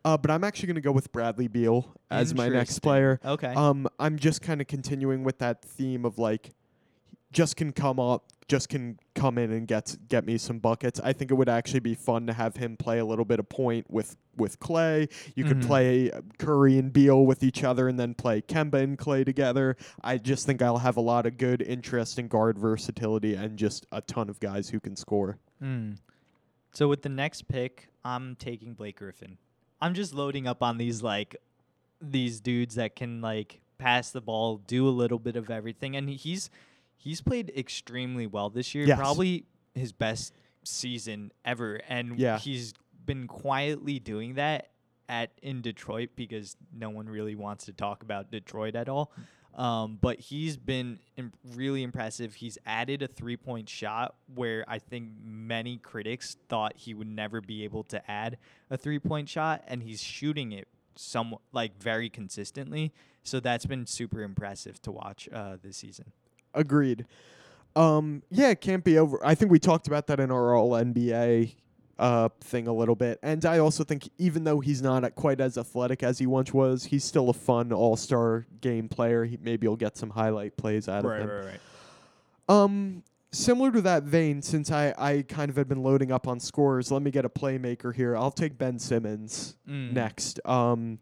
uh, but I'm actually going to go with Bradley Beal as my next player. Okay. Um, I'm just kind of continuing with that theme of like, just can come up, just can come in and get get me some buckets. I think it would actually be fun to have him play a little bit of point with with Klay. You could Mhm. play uh, Curry and Beal with each other, and then play Kemba and Klay together. I just think I'll have a lot of good, interesting guard versatility and just a ton of guys who can score. Mm. So with the next pick, I'm taking Blake Griffin. I'm just loading up on these like these dudes that can like pass the ball, do a little bit of everything, and he's he's played extremely well this year. Yes. Probably his best season ever, and Yeah. he's been quietly doing that at in Detroit because no one really wants to talk about Detroit at all. Um, but he's been Im- really impressive. He's added a three point shot where I think many critics thought he would never be able to add a three point shot, and he's shooting it some like very consistently. So that's been super impressive to watch uh, this season. Agreed. Um, yeah, it can't be over. I think we talked about that in our All NBA uh, thing a little bit, and I also think even though he's not quite as athletic as he once was, he's still a fun All Star game player. He, maybe you'll get some highlight plays out of him. Right, right, right. Um, similar to that vein, since I I kind of had been loading up on scores, let me get a playmaker here. I'll take Ben Simmons Mm. next. Um,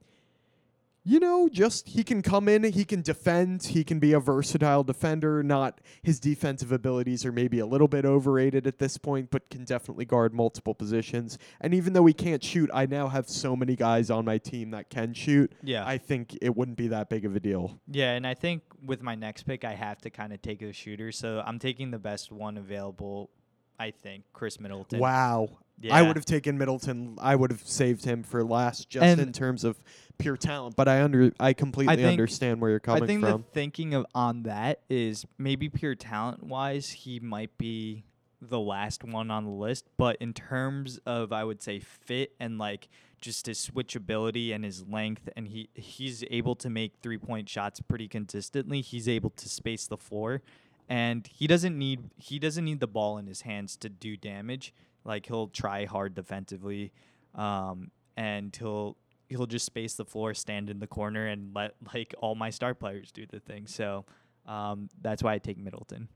you know, just he can come in, he can defend, he can be a versatile defender. Not his defensive abilities are maybe a little bit overrated at this point, but can definitely guard multiple positions. And even though he can't shoot, I now have so many guys on my team that can shoot. Yeah. I think it wouldn't be that big of a deal. Yeah, and I think with my next pick, I have to kind of take a shooter. So I'm taking the best one available. I think Khris Middleton. Wow. Yeah. I would have taken Middleton. I would have saved him for last, just And- in terms of pure talent. But I under, I completely think- understand where you're coming from. I think from. the thinking of on that is maybe pure talent wise, he might be the last one on the list. But in terms of, I would say fit and like just his switchability and his length, and he he's able to make three point shots pretty consistently. He's able to space the floor, and he doesn't need he doesn't need the ball in his hands to do damage. Like he'll try hard defensively, um, and he'll he'll just space the floor, stand in the corner, and let like all my star players do the thing. So um, that's why I take Middleton.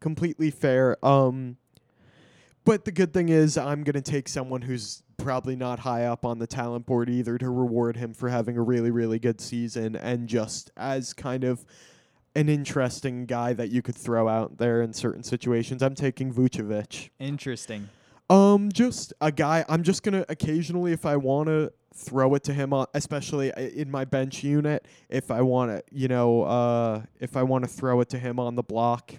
completely fair. Um, but the good thing is, I'm gonna take someone who's probably not high up on the talent board either to reward him for having a really, really good season and just as kind of an interesting guy that you could throw out there in certain situations. I'm taking Vucevic. Interesting. Um, just a guy. I'm just gonna occasionally, if I want to throw it to him, on, especially in my bench unit, if I want to, you know, uh, if I want to throw it to him on the block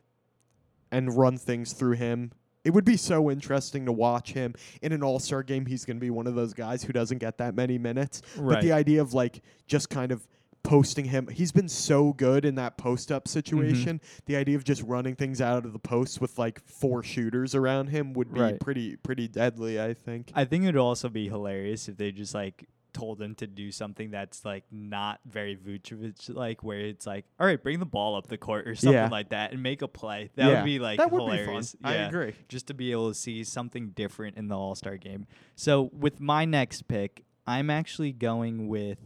and run things through him. It would be so interesting to watch him in an All Star game. He's going to be one of those guys who doesn't get that many minutes. But the idea of like just kind of posting him, he's been so good in that post up mm-hmm. situation. The idea of just running things out of the post with like four shooters around him would be Right. pretty pretty deadly. I think. I think it would also be hilarious if they just like told him to do something that's like not very Vucevic like, where it's like, all right, bring the ball up the court or something Yeah. like that and make a play. That Yeah. would be like that would hilarious. be fun. I agree. just to be able to see something different in the All Star game. So with my next pick, I'm actually going with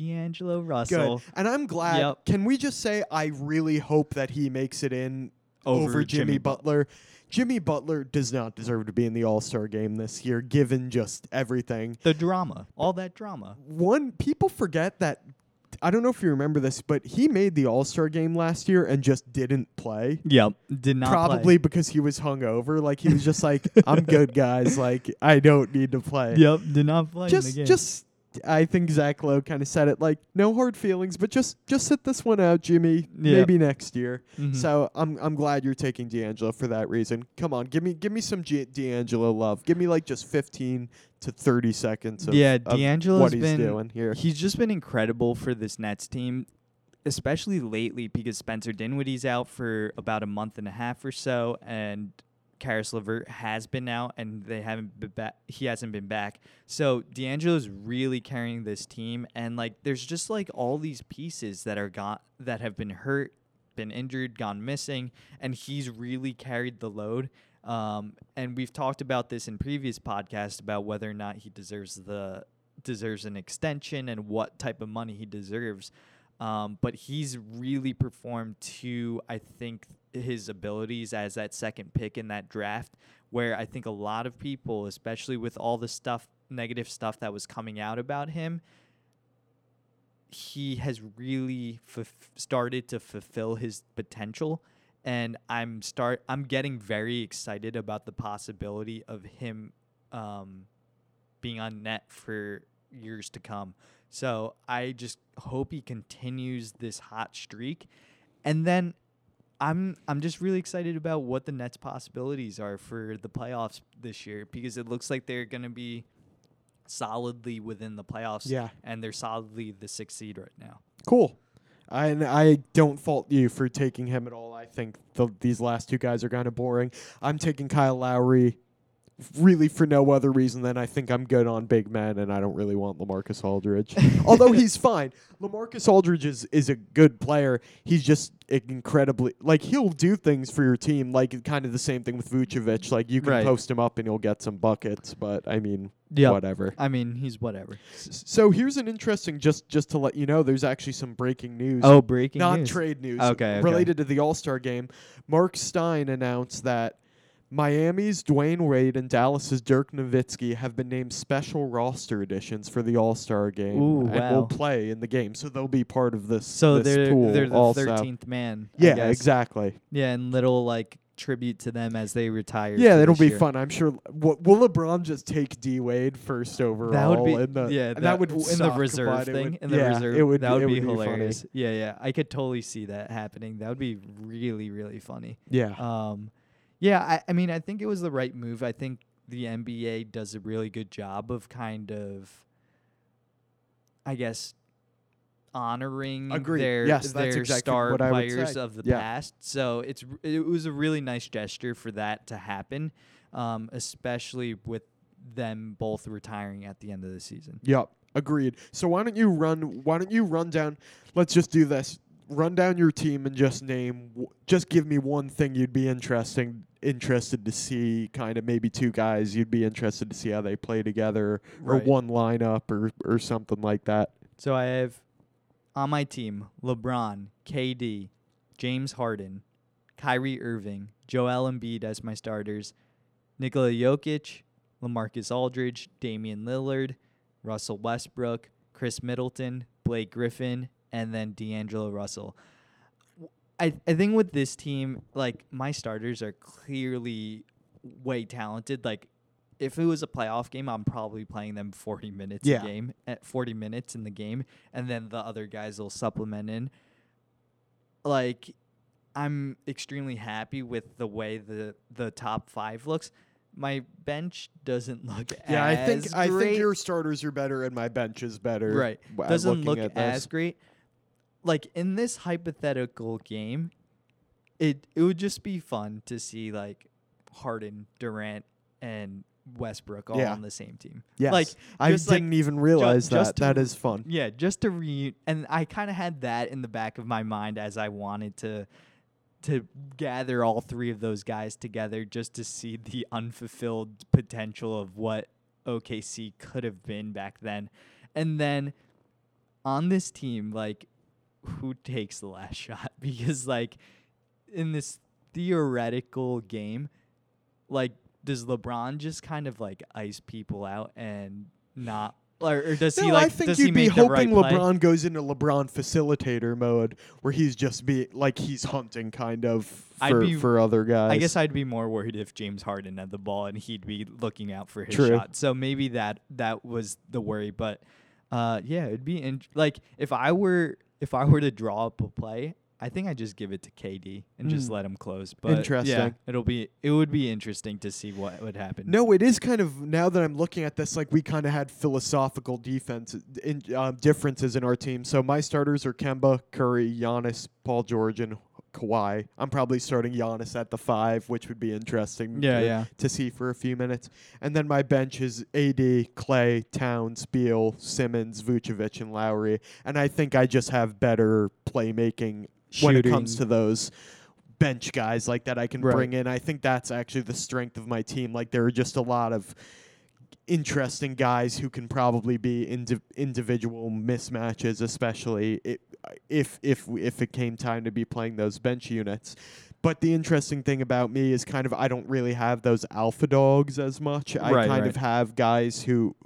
D'Angelo Russell Good. And I'm glad. Yep. Can we just say I really hope that he makes it in over, over, Jimmy, But- Butler. Jimmy Butler does not deserve to be in the All Star game this year, given just everything. The drama, all that drama. One, people forget that. I don't know if you remember this, but he made the All Star game last year and just didn't play. Yep, did not play. Probably because he was hungover. Like he was just like, "I'm good, <laughs> guys. Like I don't need to play." Yep, did not play in the just just I think Zach Lowe kind of said it like no hard feelings, but just just sit this one out, Jimmy. Yeah. Maybe next year. Mhm. So I'm I'm glad you're taking D'Angelo for that reason. Come on, give me give me some G- D'Angelo love. Give me like just 15 to 30 seconds of, yeah, of D'Angelo's what he's been doing here. He's just been incredible for this Nets team, especially lately because Spencer Dinwiddie's out for about a month and a half or so, and Caris LeVert has been out, and they haven't been back. He hasn't been back. So D'Angelo's really carrying this team, and like there's just like all these pieces that are got that have been hurt, been injured, gone missing, and he's really carried the load. Um, and we've talked about this in previous podcasts about whether or not he deserves the deserves an extension and what type of money he deserves. Um, but he's really performed to I think his abilities as that second pick in that draft, where I think a lot of people, especially with all the stuff negative stuff that was coming out about him, he has really f- started to fulfill his potential and I'm start I'm getting very excited about the possibility of him um, being on net for years to come. So I just hope he continues this hot streak, and then I'm I'm just really excited about what the Nets' possibilities are for the playoffs this year because it looks like they're going to be solidly within the playoffs. Yeah. and they're solidly the sixth seed right now. Cool. I, and I don't fault you for taking him at all. I think the, these last two guys are kind of boring. I'm taking Kyle Lowry really for no other reason than I think I'm good on big men and I don't really want LaMarcus Aldridge. <laughs> Although he's fine. LaMarcus Aldridge is, is a good player. He's just incredibly like he'll do things for your team like kind of the same thing with Vucevic. Like you can Right. post him up and he'll get some buckets, but I mean Yep. whatever. I mean, he's whatever. S- So here's an interesting just just to let you know there's actually some breaking news Oh, breaking not news. trade news. Okay, okay. Related to the All Star game, Marc Stein announced that Miami's Dwyane Wade and Dallas's Dirk Nowitzki have been named special roster additions for the All Star game Ooh, and wow. will play in the game. So they'll be part of this. So this they're pool they're the thirteenth man. I Yeah, exactly. Yeah, and little like tribute to them as they retire. Yeah, that'll be year. fun. I'm sure. W- will LeBron just take D Wade first overall? That would be in the, yeah. and that, would in the reserve thing. would- in the yeah, reserve, it would that would be hilarious. Yeah, yeah. I could totally see that happening. That would be really, really funny. Yeah. Um, yeah. I, I mean, I think it was the right move. I think the NBA does a really good job of kind of, I guess, honoring Agreed. their Yes, their exactly star what I would players of the Yeah. past. So it's it was a really nice gesture for that to happen, um, especially with them both retiring at the end of the season. Yep, agreed. So why don't you run? Why don't you run down? Let's just do this. Run down your team and just name. w- Just give me one thing you'd be interesting interested to see. Kind of maybe two guys you'd be interested to see how they play together, or Right. one lineup, or or something like that. So I have on my team LeBron, KD, James Harden, Kyrie Irving, Joel Embiid as my starters, Nikola Jokic, LaMarcus Aldridge, Damian Lillard, Russell Westbrook, Khris Middleton, Blake Griffin, and then D'Angelo Russell. I, I think with this team, like my starters are clearly way talented. Like if it was a playoff game, I'm probably playing them 40 minutes Yeah. a game at 40 minutes in the game, and then the other guys will supplement in. Like, I'm extremely happy with the way the the top five looks. My bench doesn't look as great. Yeah, I think as I think your starters are better and my bench is better. right w- doesn't look as this. great. Like in this hypothetical game, it it would just be fun to see like Harden, Durant, and Westbrook all Yeah. on the same team. Yes, Like I just, didn't even realize that. just to that is fun. Yeah, just to re and I kind of had that in the back of my mind as I wanted to to gather all three of those guys together just to see the unfulfilled potential of what OKC could have been back then. And then on this team, like, who takes the last <laughs> shot? Because like, in this theoretical game, like, does LeBron just kind of like ice people out and not, or, or does no, he like? I think does you'd he be make the right hoping play? LeBron goes into LeBron facilitator mode, where he's just be like he's hunting kind of for, be- for other guys. I guess I'd be more worried if James Harden had the ball and he'd be looking out for his True. shot. So maybe that that was the worry. But uh, yeah, it'd be in, like if I were if I were to draw up a play, I think I'd just give it to KD and just Mm. let him close. But yeah, Interesting. it'll be it would be interesting to see what would happen. No, it is kind of now that I'm looking at this, like we kind of had philosophical defense in, um, differences in our team. So my starters are Kemba, Curry, Giannis, Paul George, and Kawhi. I'm probably starting Giannis at the five, which would be interesting. Yeah, to, yeah. to see for a few minutes. And then my bench is AD, Klay, Towns, Beal, Simmons, Vucevic, and Lowry. And I think I just have better playmaking when it comes to those bench guys like that I can Right. bring in. I think that's actually the strength of my team. Like there are just a lot of interesting guys who can probably be indi- individual mismatches, especially if if if it came time to be playing those bench units. But the interesting thing about me is kind of I don't really have those alpha dogs as much. I Right, kind right. of have guys who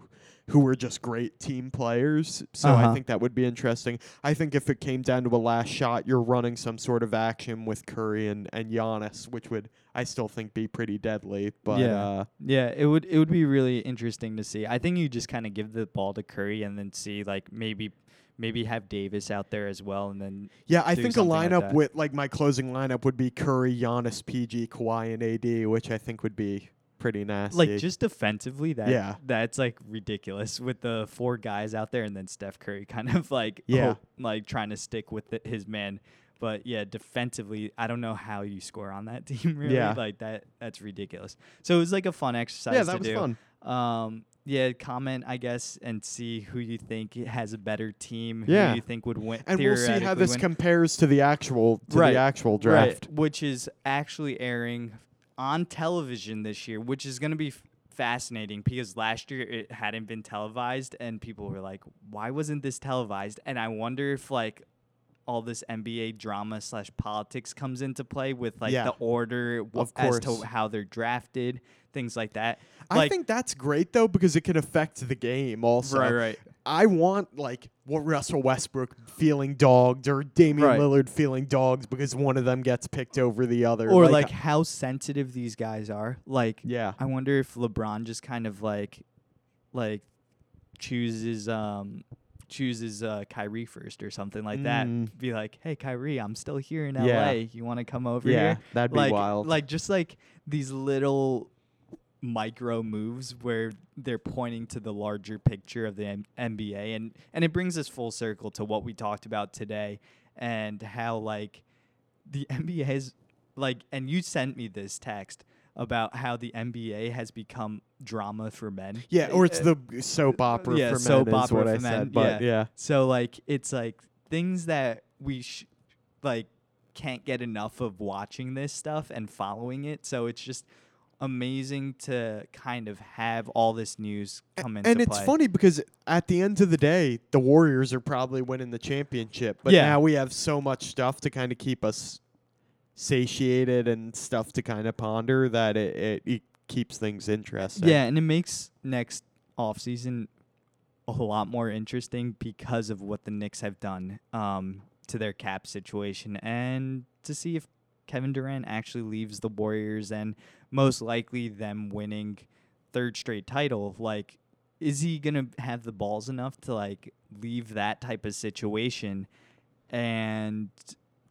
who were just great team players. So I Uh-huh. think that would be interesting. I think if it came down to a last shot, you're running some sort of action with Curry and, and Giannis, which would I still think be pretty deadly. But Yeah. uh, Yeah, it would it would be really interesting to see. I think you just kind of give the ball to Curry and then see like maybe maybe have Davis out there as well and then yeah, I think a something like lineup with like my closing lineup would be Curry, Giannis, PG, Kawhi, and AD, which I think would be pretty nasty. like just defensively that Yeah. that's like ridiculous with the four guys out there and then Steph Curry <laughs> kind of like Yeah. hope- like trying to stick with the, his man. But yeah, defensively, I don't know how you score on that <laughs> team. Really, Yeah. like that. That's ridiculous. So it was like a fun exercise. yeah, that was do. fun. Um, yeah, comment I guess and see who you think has a better team. Yeah. who you think would win. And we'll see how this win. compares to the actual to Right, the actual draft. Right, which is actually airing on television this year, which is going to be f- fascinating because last year it hadn't been televised, and people were like, "Why wasn't this televised?" And I wonder if like all this NBA drama slash politics comes into play with like Yeah. the order w- Of as course. to how they're drafted, things like that. I Like- think that's great though because it can affect the game also. right, right. I want like what Russell Westbrook feeling dogged or Damian Right. Lillard feeling dogged because one of them gets picked over the other. Or like how sensitive these guys are. Like yeah, I wonder if LeBron just kind of like like chooses um chooses uh Kyrie first or something like that. Mm. Be like, "Hey Kyrie, I'm still here in Yeah. LA. You want to come over yeah, here?" that'd be like wild. like just like these little micro moves where they're pointing to the larger picture of the M- NBA and and it brings us full circle to what we talked about today and how like the <laughs> NBA has like and you sent me this text about how the NBA has become drama for men. yeah, or it's Uh, the soap opera yeah, for soap men is opera what I for men, said. But yeah. so like it's like things that we sh- like can't get enough of watching this stuff and following it. So it's just amazing to kind of have all this news come in. and it's play. funny because at the end of the day, the Warriors are probably winning the championship. But Yeah. now we have so much stuff to kind of keep us satiated and stuff to kind of ponder that it, it, it keeps things interesting. Yeah, and it makes next offseason a lot more interesting because of what the Knicks have done um, to their cap situation and to see if Kevin Durant actually leaves the Warriors and most likely them winning third straight title. Like, is he going to have the balls enough to like leave that type of situation and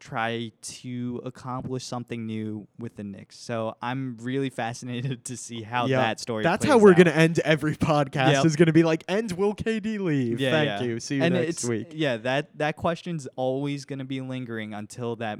try to accomplish something new with the Knicks. So I'm really fascinated to see how Yeah, that story. That's how we're out. gonna end every podcast. Yep. Is gonna be like, "And will KD leave?" Yeah, Thank yeah. you. See you and next it's, week. Yeah, that that question's always going to be lingering until that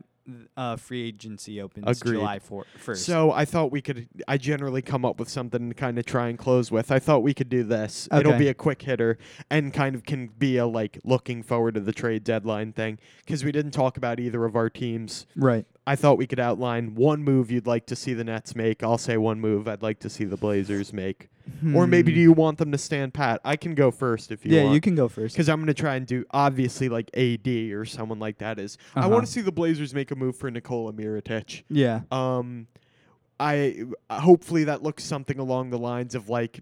uh, free agency opens Agreed. July four, 1st. So I thought we could. I generally come up with something to kind of try and close with. I thought we could do this. It'll be a quick hitter and kind of can be a like looking forward to the trade deadline thing because we didn't talk about either of our teams. right. I thought we could outline one move you'd like to see the Nets make. I'll say one move I'd like to see the Blazers make. Or maybe Hmm. do you want them to stand pat? I can go first if you yeah, want. you can go first. Because I'm going to try and do obviously like AD or someone like that is. I Uh-huh. want to see the Blazers make a move for Nikola Mirotic. Yeah. Um, I hopefully that looks something along the lines of like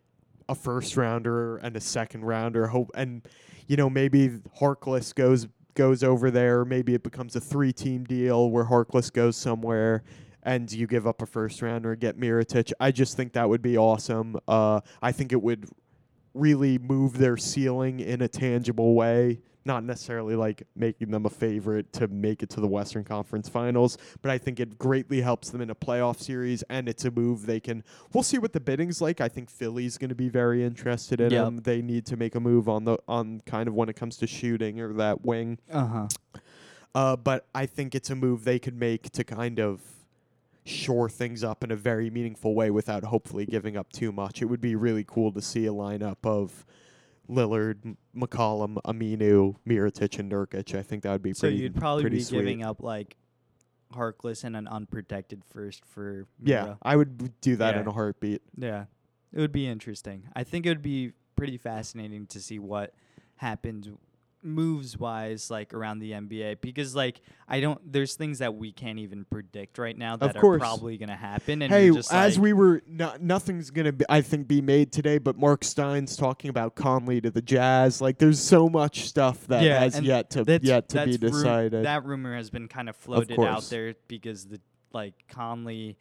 a first rounder and a second rounder. Hope and you know maybe Harkless goes goes over there. Maybe it becomes a three team deal where Harkless goes somewhere. And you give up a first rounder and get Mirotic. I just think that would be awesome. Uh, I think it would really move their ceiling in a tangible way. Not necessarily like making them a favorite to make it to the Western Conference Finals, but I think it greatly helps them in a playoff series, and it's a move they can. We'll see what the bidding's like. I think Philly's going to be very interested in Yep. him. They need to make a move on the on kind of when it comes to shooting or that wing. Uh huh. Uh, but I think it's a move they could make to kind of shore things up in a very meaningful way without hopefully giving up too much. It would be really cool to see a lineup of Lillard, McCollum, Aminu, Mirotic, and Nurkic. I think that would be So pretty. you'd probably be sweet. giving up like Harkless and an unprotected first for Yeah, I would do that in a heartbeat. Yeah. It would be interesting. I think it would be pretty fascinating to see what happens moves wise like around the NBA because like I don't there's things that we can't even predict right now that are probably going to happen and hey, just as like, we were, no, nothing's gonna, be, I think, be made today. But Marc Stein's talking about Conley to the Jazz. Like, there's so much stuff that Yeah, has yet to yet to be ru- decided. that rumor has been kind of floated course. out there because the like Conley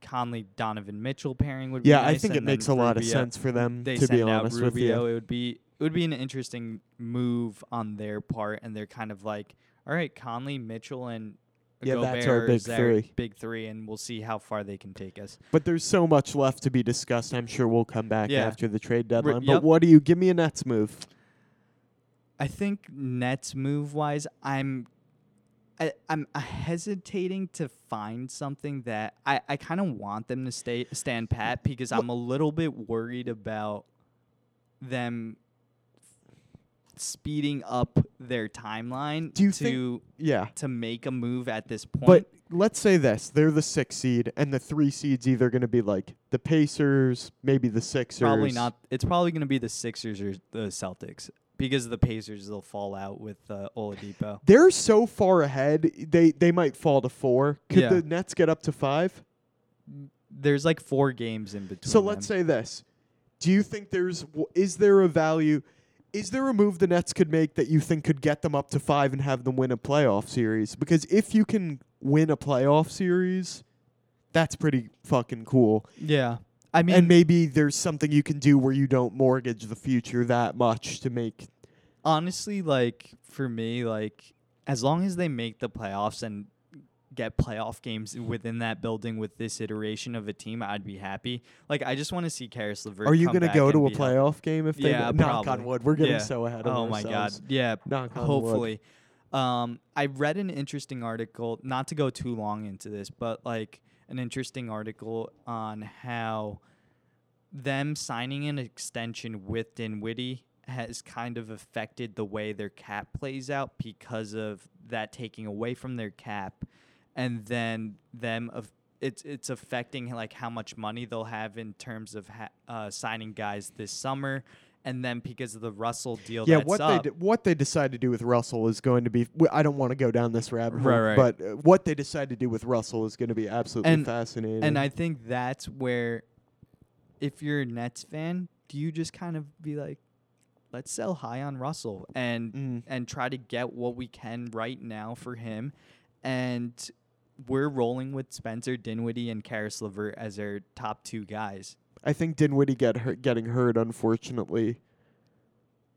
Conley Donovan Mitchell pairing would yeah, be I nice, think it makes a lot of sense for them. They to be honest with you. It would be would be an interesting move on their part, and they're kind of like, all right, Conley, Mitchell, and Yeah, Gobert that's our big three. Big three, and we'll see how far they can take us. But there's so much left to be discussed. I'm sure we'll come back Yeah. after the trade deadline. yep. But what do you give me a Nets move? I think Nets move wise, I'm I, I'm uh, hesitating to find something that I, I kind of want them to stay stand pat because I'm a little bit worried about them speeding up their timeline Do you to think- Yeah. to make a move at this point. But let's say this: they're the six seed, and the three seeds either going to be like the Pacers, maybe the Sixers. probably not. It's probably going to be the Sixers or the Celtics because the Pacers will fall out with uh, Oladipo. They're so far ahead; they they might fall to four. Could Yeah. the Nets get up to five? There's like four games in between. So let's them. say this: Do you think there's is there a value? Is there a move the Nets could make that you think could get them up to five and have them win a playoff series? Because if you can win a playoff series, that's pretty fucking cool. Yeah. I mean, and maybe there's something you can do where you don't mortgage the future that much to make. honestly, like for me, like as long as they make the playoffs and get playoff games within that building with this iteration of a team, I'd be happy. Like I just want to see Caris LeVert. Are you going to go to a playoff game if they Yeah, knock on wood? We're getting Yeah. so ahead of Oh my god. ourselves. Yeah. Knock on wood. hopefully. Um, I read an interesting article, not to go too long into this, but like an interesting article on how them signing an extension with Dinwiddie has kind of affected the way their cap plays out because of that taking away from their cap, and then them of it's it's affecting like how much money they'll have in terms of ha- uh, signing guys this summer. And then because of the Russell deal, Yeah, that's what up, they d- what they decide to do with Russell is going to be. w- I don't want to go down this rabbit hole, Right, right. but uh, what they decide to do with Russell is going to be absolutely And- fascinating. And I think that's where, if you're a Nets fan, do you just kind of be like, let's sell high on Russell and Mm. and try to get what we can right now for him, and we're rolling with Spencer Dinwiddie and Caris LeVert as our top two guys. I think Dinwiddie get hurt, getting hurt, unfortunately,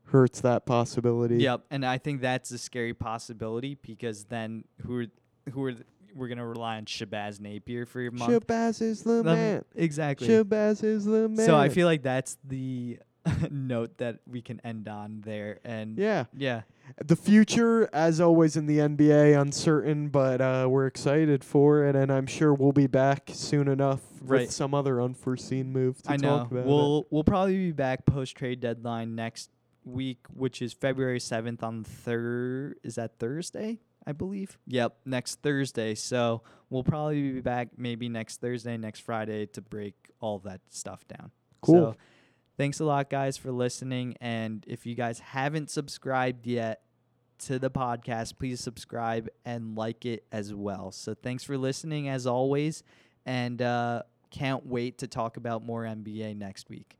hurts that possibility. Yep, and I think that's a scary possibility because then who are who are th- we're gonna rely on Shabazz Napier for your month. Shabazz is the Um, man. Exactly. Shabazz is the man. So I feel like that's the <laughs> note that we can end on there. And yeah. yeah, The future, as always in the NBA, uncertain, but uh, we're excited for it, and I'm sure we'll be back soon enough Right. with some other unforeseen move to I know. about. We'll we'll probably be back post trade deadline next week, which is February seventh on third. Is that Thursday? I believe. Yep, next Thursday. So we'll probably be back maybe next Thursday, next Friday to break all that stuff down. Cool. So Thanks a lot, guys, for listening. And if you guys haven't subscribed yet to the podcast, please subscribe and like it as well. So thanks for listening, as always. And uh, can't wait to talk about more NBA next week.